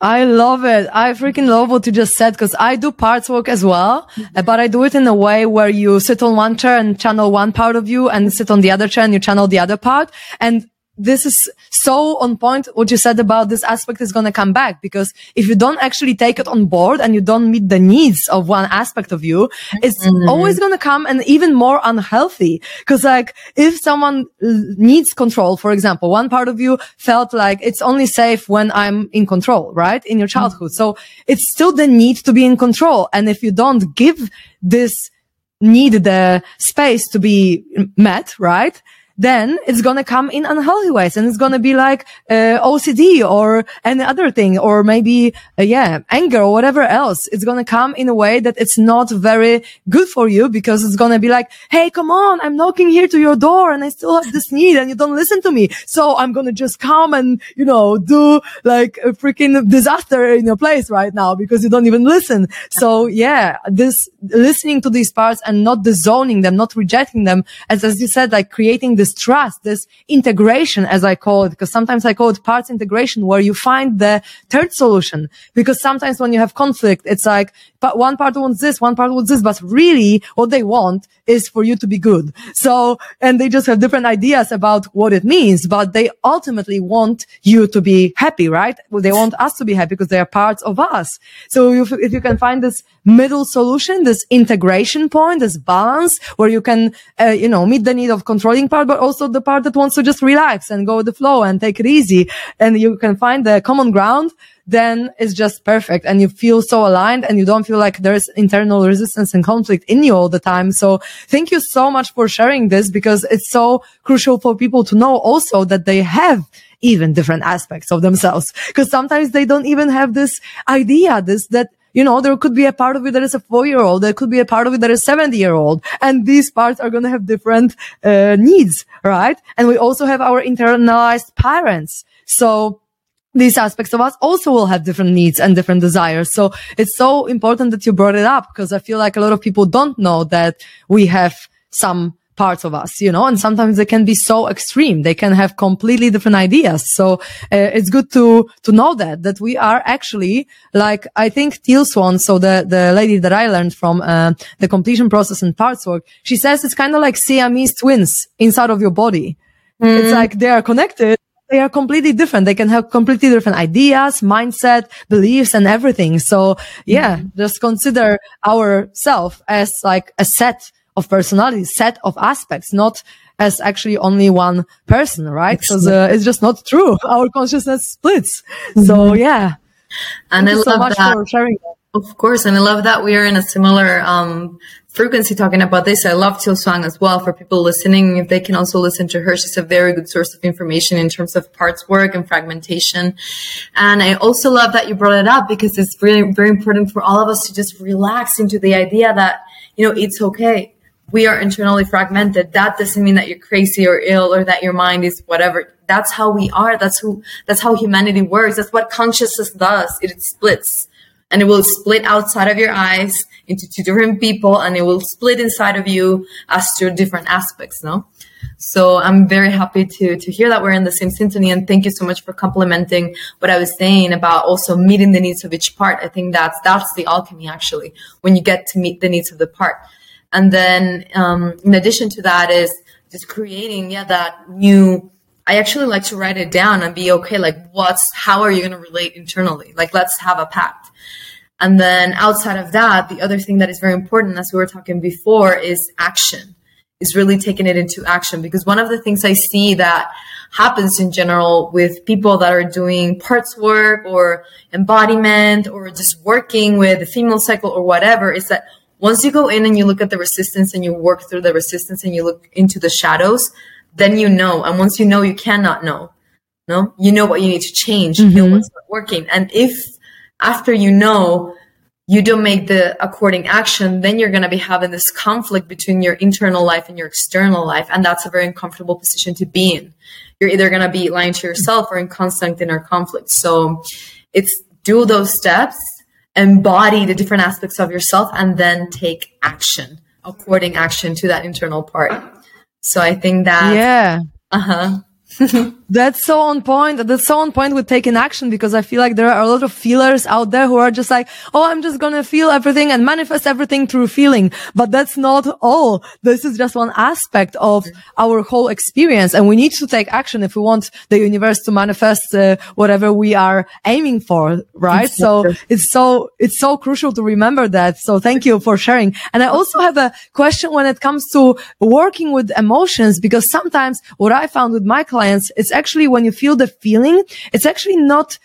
Speaker 2: I love it. I freaking love what you just said because I do parts work as well, mm-hmm. but I do it in a way where you sit on one chair and channel one part of you and sit on the other chair and you channel the other part. And this is so on point. What you said about this aspect is going to come back because if you don't actually take it on board and you don't meet the needs of one aspect of you, it's mm-hmm. always going to come and even more unhealthy. Cause like if someone needs control, for example, one part of you felt like it's only safe when I'm in control, right? In your childhood. Mm-hmm. So it's still the need to be in control. And if you don't give this need the space to be met, right? Then it's going to come in unhealthy ways and it's going to be like uh, OCD or any other thing or maybe uh, yeah anger or whatever else. It's going to come in a way that it's not very good for you because it's going to be like hey come on I'm knocking here to your door and I still have this need and you don't listen to me. So I'm going to just come and you know do like a freaking disaster in your place right now because you don't even listen. So yeah this listening to these parts and not disowning them not rejecting them as as you said like creating this trust, this integration, as I call it, because sometimes I call it parts integration where you find the third solution. Because sometimes when you have conflict, it's like, but one part wants this, one part wants this, but really what they want is for you to be good. So, and they just have different ideas about what it means, but they ultimately want you to be happy, right? Well, they want us to be happy because they are parts of us. So if, if you can find this middle solution, this integration point, this balance where you can, uh, you know, meet the need of controlling part, but also the part that wants to just relax and go with the flow and take it easy. And you can find the common ground then it's just perfect and you feel so aligned and you don't feel like there's internal resistance and conflict in you all the time. So thank you so much for sharing this because it's so crucial for people to know also that they have even different aspects of themselves because sometimes they don't even have this idea, this, that you know, there could be a part of it that is a four year old. There could be a part of it that is 70 year old. And these parts are going to have different uh, needs, right? And we also have our internalized parents. So these aspects of us also will have different needs and different desires. So it's so important that you brought it up because I feel like a lot of people don't know that we have some parts of us, you know, and sometimes they can be so extreme. They can have completely different ideas. So uh, it's good to, to know that, that we are actually like, I think Teal Swan, so the, the lady that I learned from, uh, the completion process and parts work, she says it's kind of like Siamese twins inside of your body. Mm. It's like they are connected, they are completely different. They can have completely different ideas, mindset, beliefs, and everything. So yeah, mm-hmm. just consider ourself as like a set of personality, set of aspects, not as actually only one person, right? Because uh, it's just not true. Our consciousness splits. Mm-hmm. So yeah.
Speaker 1: And Thank I love so that. Of course. And I love that we are in a similar, um, frequency talking about this. I love Teal Swan as well for people listening. If they can also listen to her, she's a very good source of information in terms of parts work and fragmentation. And I also love that you brought it up because it's really very important for all of us to just relax into the idea that, you know, it's okay. We are internally fragmented. That doesn't mean that you're crazy or ill or that your mind is whatever. That's how we are. That's who, that's how humanity works. That's what consciousness does. It splits and it will split outside of your eyes into two different people and it will split inside of you as to different aspects, no? So I'm very happy to, to hear that we're in the same symphony. And thank you so much for complimenting what I was saying about also meeting the needs of each part. I think that's, that's the alchemy actually, when you get to meet the needs of the part. And then, um, in addition to that is just creating, yeah, that new, I actually like to write it down and be okay. Like what's, how are you going to relate internally? Like let's have a pact. And then outside of that, the other thing that is very important, as we were talking before, is action, is really taking it into action. Because one of the things I see that happens in general with people that are doing parts work or embodiment or just working with the female cycle or whatever is that once you go in and you look at the resistance and you work through the resistance and you look into the shadows, then you know. And once you know, you cannot know. No, you know what you need to change. Mm-hmm. You know mm-hmm. what's not working. And if after you know you don't make the according action, then you're going to be having this conflict between your internal life and your external life. And that's a very uncomfortable position to be in. You're either going to be lying to yourself or in constant inner conflict. So it's do those steps, embody the different aspects of yourself, and then take action, according action to that internal part. So I think that.
Speaker 2: Yeah.
Speaker 1: Uh huh.
Speaker 2: That's so on point. That's so on point with taking action because I feel like there are a lot of feelers out there who are just like, Oh, I'm just going to feel everything and manifest everything through feeling. But that's not all. This is just one aspect of our whole experience. And we need to take action if we want the universe to manifest uh, whatever we are aiming for. Right. So it's so, it's so crucial to remember that. So thank you for sharing. And I also have a question when it comes to working with emotions because sometimes what I found with my clients, it's actually when you feel the feeling, it's actually not,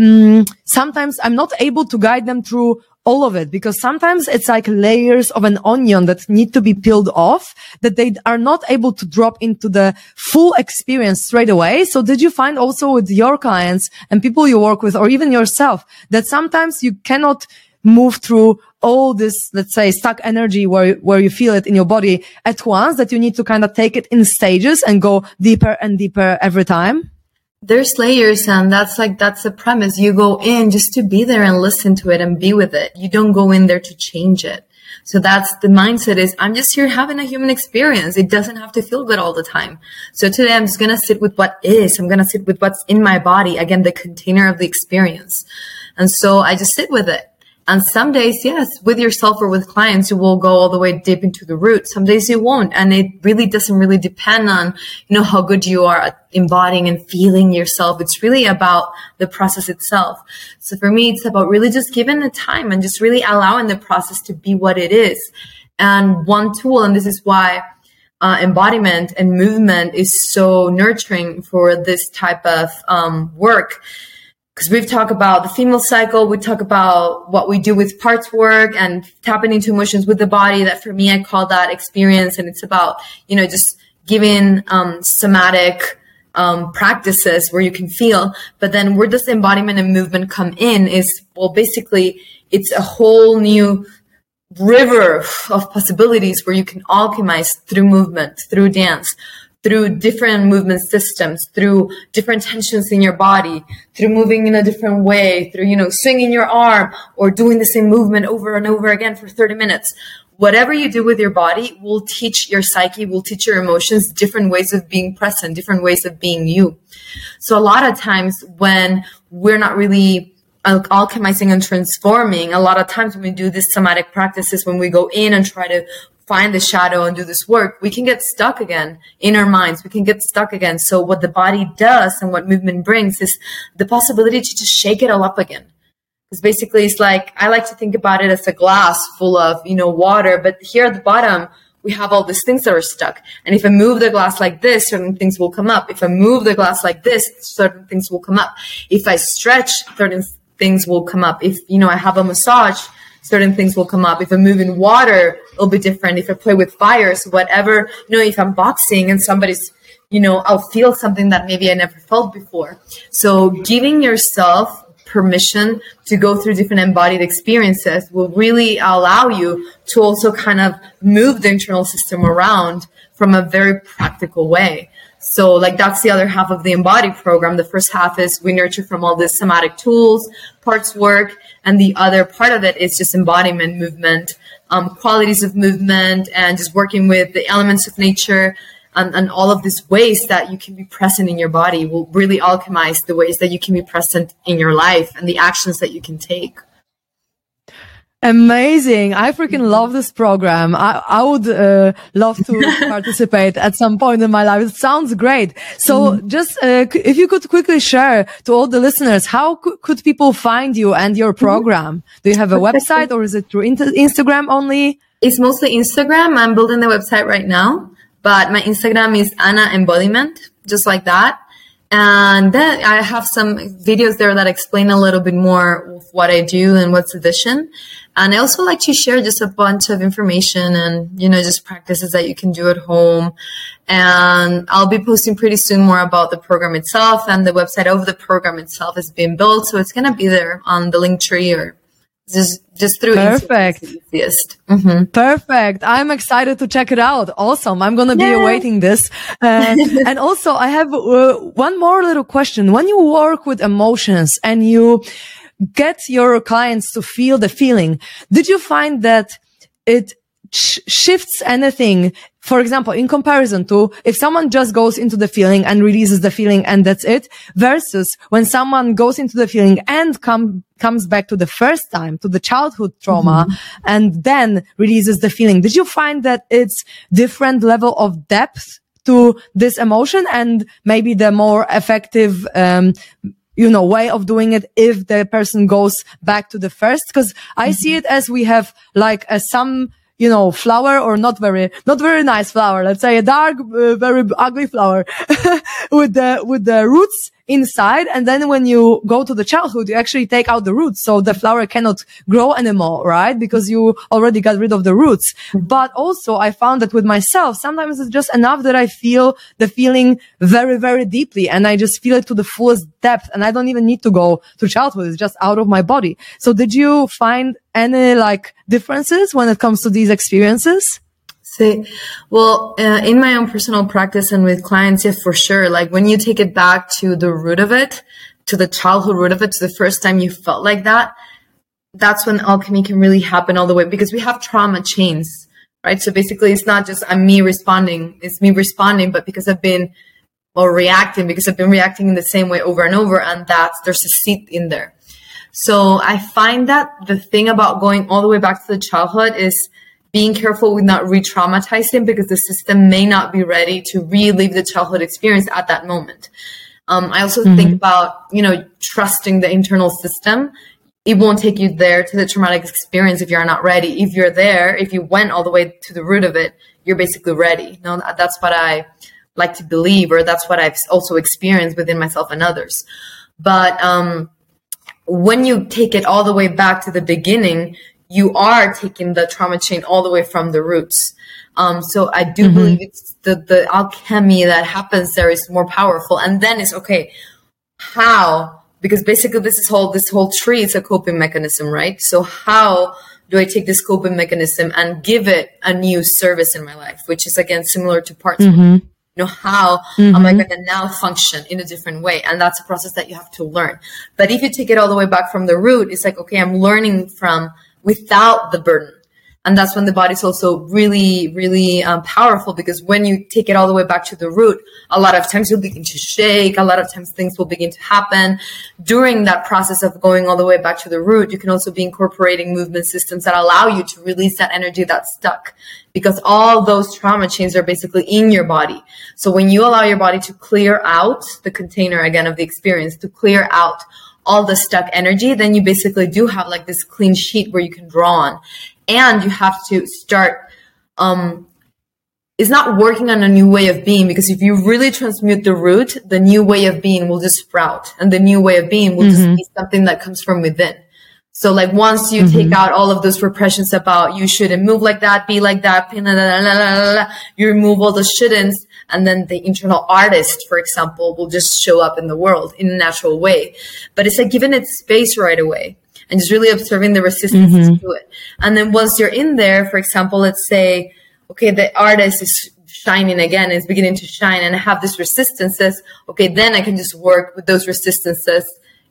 Speaker 2: um, sometimes I'm not able to guide them through all of it because sometimes it's like layers of an onion that need to be peeled off that they are not able to drop into the full experience straight away. So did you find also with your clients and people you work with or even yourself that sometimes you cannot move through all this, let's say, stuck energy where, where you feel it in your body at once that you need to kind of take it in stages and go deeper and deeper every time?
Speaker 1: There's layers and that's like, that's the premise. You go in just to be there and listen to it and be with it. You don't go in there to change it. So that's the mindset is I'm just here having a human experience. It doesn't have to feel good all the time. So today I'm just going to sit with what is. I'm going to sit with what's in my body. Again, the container of the experience. And so I just sit with it. And some days, yes, with yourself or with clients, you will go all the way deep into the root. Some days you won't. And it really doesn't really depend on, you know, how good you are at embodying and feeling yourself. It's really about the process itself. So for me, it's about really just giving the time and just really allowing the process to be what it is. And one tool, and this is why uh, embodiment and movement is so nurturing for this type of um, work because we've talked about the female cycle, we talk about what we do with parts work and tapping into emotions with the body. That for me, I call that experience. And it's about, you know, just giving um, somatic um, practices where you can feel. But then where does embodiment and movement come in is, well, basically, it's a whole new river of possibilities where you can alchemize through movement, through dance, through different movement systems, through different tensions in your body, through moving in a different way, through, you know, swinging your arm or doing the same movement over and over again for 30 minutes. Whatever you do with your body will teach your psyche, will teach your emotions different ways of being present, different ways of being you. So a lot of times when we're not really alchemizing and transforming, a lot of times when we do these somatic practices, when we go in and try to find the shadow and do this work, we can get stuck again in our minds. We can get stuck again. So what the body does and what movement brings is the possibility to just shake it all up again. Because basically it's like, I like to think about it as a glass full of, you know, water, but here at the bottom, we have all these things that are stuck. And if I move the glass like this, certain things will come up. If I move the glass like this, certain things will come up. If I stretch, certain things will come up. If, you know, I have a massage, certain things will come up. If I move in water, it'll be different. If I play with fires, whatever, you know, if I'm boxing and somebody's, you know, I'll feel something that maybe I never felt before. So giving yourself permission to go through different embodied experiences will really allow you to also kind of move the internal system around from a very practical way. So like that's the other half of the embodied program. The first half is we nurture from all the somatic tools, parts work, and the other part of it is just embodiment movement, um, qualities of movement, and just working with the elements of nature and, and all of these ways that you can be present in your body will really alchemize the ways that you can be present in your life and the actions that you can take.
Speaker 2: Amazing. I freaking love this program. I, I would uh, love to participate at some point in my life. It sounds great. So mm. just, uh, if you could quickly share to all the listeners, how could, could people find you and your mm-hmm. program? Do you have a website or is it through Instagram only?
Speaker 1: It's mostly Instagram. I'm building the website right now, but my Instagram is Ana Embodiment, just like that. And then I have some videos there that explain a little bit more of what I do and what's the vision. And I also like to share just a bunch of information and, you know, just practices that you can do at home. And I'll be posting pretty soon more about the program itself and the website of the program itself is being built. So it's going to be there on the link tree or just just through
Speaker 2: perfect mm-hmm. perfect i'm excited to check it out awesome i'm gonna be yeah. awaiting this uh, and also i have uh, one more little question when you work with emotions and you get your clients to feel the feeling. Did you find that it sh- shifts anything? For example, in comparison to if someone just goes into the feeling and releases the feeling and that's it versus when someone goes into the feeling and come, comes back to the first time, to the childhood trauma mm-hmm. and then releases the feeling. Did you find that it's different level of depth to this emotion and maybe the more effective, um, you know, way of doing it if the person goes back to the first. Cause I mm-hmm. see it as we have like a, some, you know, flower or not very, not very nice flower. Let's say a dark, uh, very ugly flower with the, with the roots inside. And then when you go to the childhood, you actually take out the roots. So the flower cannot grow anymore, right? Because you already got rid of the roots. Mm-hmm. But also I found that with myself, sometimes it's just enough that I feel the feeling very, very deeply and I just feel it to the fullest depth. And I don't even need to go to childhood. It's just out of my body. So did you find any like differences when it comes to these experiences?
Speaker 1: See, well, uh, in my own personal practice and with clients, yeah, for sure. Like when you take it back to the root of it, to the childhood root of it, to the first time you felt like that, that's when alchemy can really happen all the way because we have trauma chains, right? So basically it's not just I'm me responding, it's me responding, but because I've been or reacting because I've been reacting in the same way over and over and that's there's a seed in there. So I find that the thing about going all the way back to the childhood is being careful with not re-traumatizing because the system may not be ready to relive the childhood experience at that moment. Um, I also mm-hmm. think about, you know, trusting the internal system. It won't take you there to the traumatic experience if you're not ready. If you're there, if you went all the way to the root of it, you're basically ready. No, that's what I like to believe, or that's what I've also experienced within myself and others. But, um, when you take it all the way back to the beginning, you are taking the trauma chain all the way from the roots. Um, so I do mm-hmm. believe it's the, the alchemy that happens there is more powerful. And then it's okay. How? Because basically this is whole, this whole tree is a coping mechanism, right? So how do I take this coping mechanism and give it a new service in my life, which is again similar to parts. Mm-hmm. You know, how mm-hmm. am I going to now function in a different way? And that's a process that you have to learn. But if you take it all the way back from the root, it's like, okay, I'm learning from without the burden. And that's when the body's also really, really um, powerful because when you take it all the way back to the root, a lot of times you'll begin to shake. A lot of times things will begin to happen. During that process of going all the way back to the root, you can also be incorporating movement systems that allow you to release that energy that's stuck because all those trauma chains are basically in your body. So when you allow your body to clear out the container again of the experience, to clear out all the stuck energy, then you basically do have like this clean sheet where you can draw on. And you have to start, um, it's not working on a new way of being because if you really transmute the root, the new way of being will just sprout and the new way of being will mm-hmm. just be something that comes from within. So like once you mm-hmm. take out all of those repressions about you shouldn't move like that, be like that, you remove all the shouldn'ts and then the internal artist, for example, will just show up in the world in a natural way. But it's like giving it space right away and just really observing the resistance mm-hmm. to it. And then once you're in there, for example, let's say, okay, the artist is shining again, is beginning to shine and I have these resistances. Okay, then I can just work with those resistances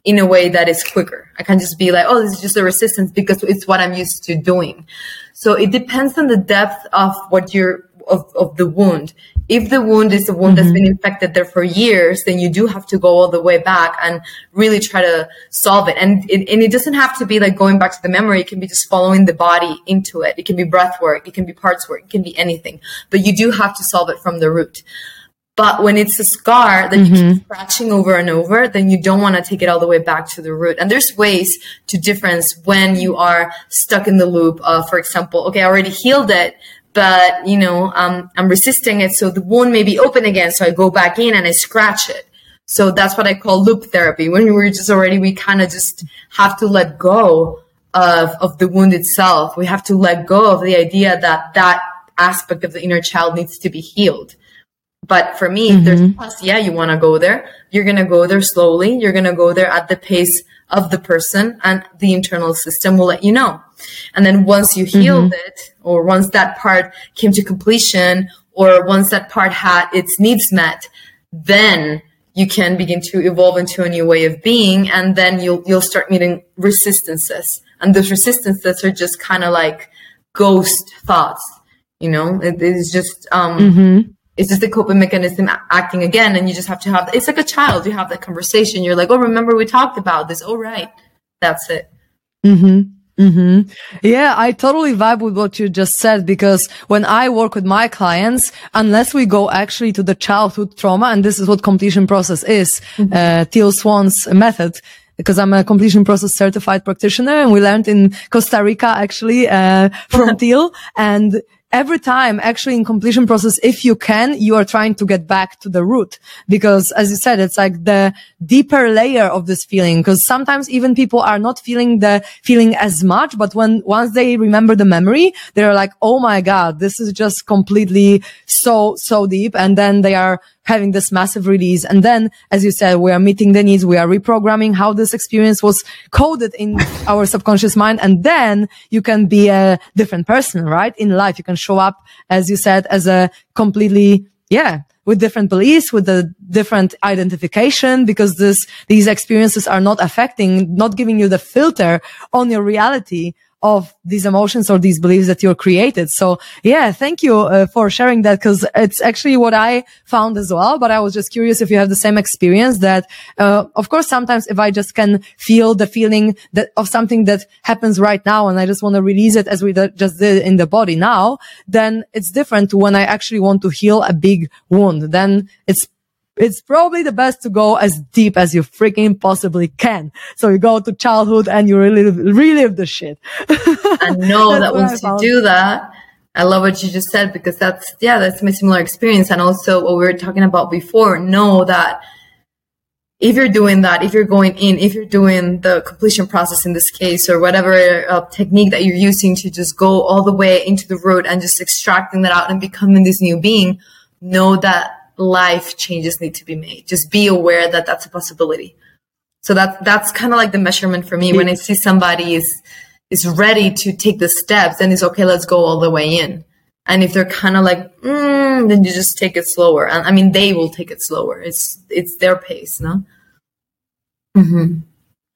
Speaker 1: in a way that is quicker. I can just be like, oh, this is just a resistance because it's what I'm used to doing. So it depends on the depth of what you're, of, of the wound. If the wound is a wound mm-hmm. that's been infected there for years, then you do have to go all the way back and really try to solve it. And it, and it doesn't have to be like going back to the memory. It can be just following the body into it. It can be breath work. It can be parts work. It can be anything, but you do have to solve it from the root. But when it's a scar that mm-hmm. you keep mm-hmm. scratching over and over, then you don't want to take it all the way back to the root. And there's ways to difference when you are stuck in the loop of, for example, okay, I already healed it, but you know, um, I'm resisting it. So the wound may be open again. So I go back in and I scratch it. So that's what I call loop therapy. When we're just already, we kind of just have to let go of, of the wound itself. We have to let go of the idea that that aspect of the inner child needs to be healed but for me, mm-hmm. there's plus, yeah, you want to go there. You're going to go there slowly. You're going to go there at the pace of the person and the internal system will let you know. And then once you healed mm-hmm. it or once that part came to completion or once that part had its needs met, then you can begin to evolve into a new way of being. And then you'll, you'll start meeting resistances. And those resistances are just kind of like ghost thoughts. You know, it is just, um, mm-hmm it's just the coping mechanism acting again. And you just have to have, it's like a child. You have that conversation. You're like, oh, remember we talked about this. Oh, right. That's it.
Speaker 2: Mm-hmm. Mm-hmm. Yeah, I totally vibe with what you just said because when I work with my clients, unless we go actually to the childhood trauma, and this is what completion process is, mm-hmm. uh, Teal Swan's method, because I'm a completion process certified practitioner and we learned in Costa Rica actually, uh, from Teal and every time actually in completion process, if you can, you are trying to get back to the root because as you said, it's like the deeper layer of this feeling because sometimes even people are not feeling the feeling as much, but when once they remember the memory, they're like, Oh my God, this is just completely so, so deep. And then they are having this massive release. And then, as you said, we are meeting the needs. We are reprogramming how this experience was coded in our subconscious mind. And then you can be a different person, right? In life, you can show up, as you said, as a completely, yeah, with different beliefs, with a different identification, because this, these experiences are not affecting, not giving you the filter on your reality of these emotions or these beliefs that you're created. So yeah, thank you uh, for sharing that because it's actually what I found as well. But I was just curious if you have the same experience that, uh, of course, sometimes if I just can feel the feeling that of something that happens right now and I just want to release it as we just did in the body now, then it's different to when I actually want to heal a big wound. Then it's it's probably the best to go as deep as you freaking possibly can. So you go to childhood and you relive, relive the shit.
Speaker 1: I know that once you do that, I love what you just said because that's, yeah, that's my similar experience. And also what we were talking about before, know that if you're doing that, if you're going in, if you're doing the completion process in this case or whatever uh, technique that you're using to just go all the way into the root and just extracting that out and becoming this new being, know that life changes need to be made. Just be aware that that's a possibility. So that that's kind of like the measurement for me when I see somebody is is ready to take the steps and it's okay, let's go all the way in. And if they're kind of like, mm, then you just take it slower. And I mean, they will take it slower. It's it's their pace, no.
Speaker 2: Mm-hmm.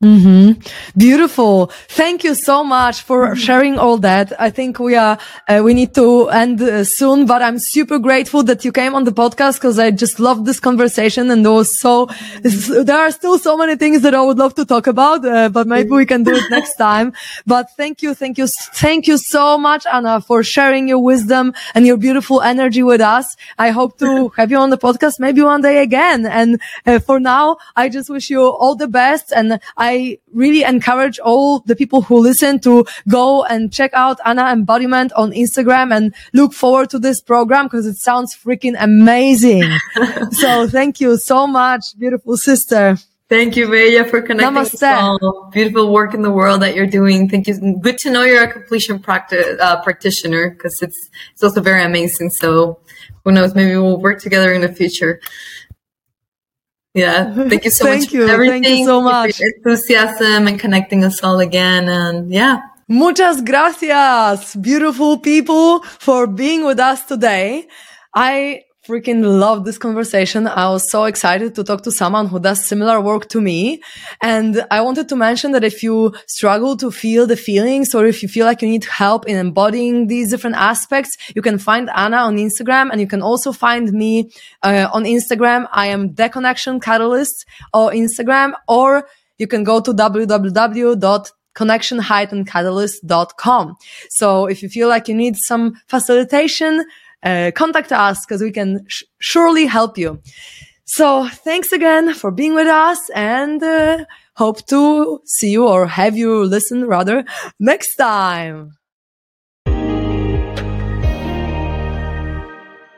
Speaker 2: Mm-hmm. Beautiful. Thank you so much for mm-hmm. sharing all that. I think we are, uh, we need to end uh, soon, but I'm super grateful that you came on the podcast because I just loved this conversation and there was so, there are still so many things that I would love to talk about, uh, but maybe we can do it next time. But thank you. Thank you. Thank you so much, Ana, for sharing your wisdom and your beautiful energy with us. I hope to have you on the podcast maybe one day again. And uh, for now, I just wish you all the best and I I really encourage all the people who listen to go and check out Ana Embodiment on Instagram and look forward to this program because it sounds freaking amazing. so thank you so much, beautiful sister.
Speaker 1: Thank you, Maya, for connecting Namaste. us all. Beautiful work in the world that you're doing. Thank you. Good to know you're a completion practice, uh, practitioner because it's it's also very amazing. So who knows? Maybe we'll work together in the future. Yeah. Thank you so
Speaker 2: Thank
Speaker 1: much
Speaker 2: you. Thank you so much.
Speaker 1: enthusiasm and connecting us all again. And yeah.
Speaker 2: Muchas gracias, beautiful people, for being with us today. I freaking love this conversation. I was so excited to talk to someone who does similar work to me. And I wanted to mention that if you struggle to feel the feelings or if you feel like you need help in embodying these different aspects, you can find Ana on Instagram and you can also find me uh, on Instagram. I am the connection catalyst or Instagram or you can go to www connection-catalyst.com. So if you feel like you need some facilitation, uh, contact us because we can sh- surely help you. So thanks again for being with us and uh, hope to see you or have you listen rather next time.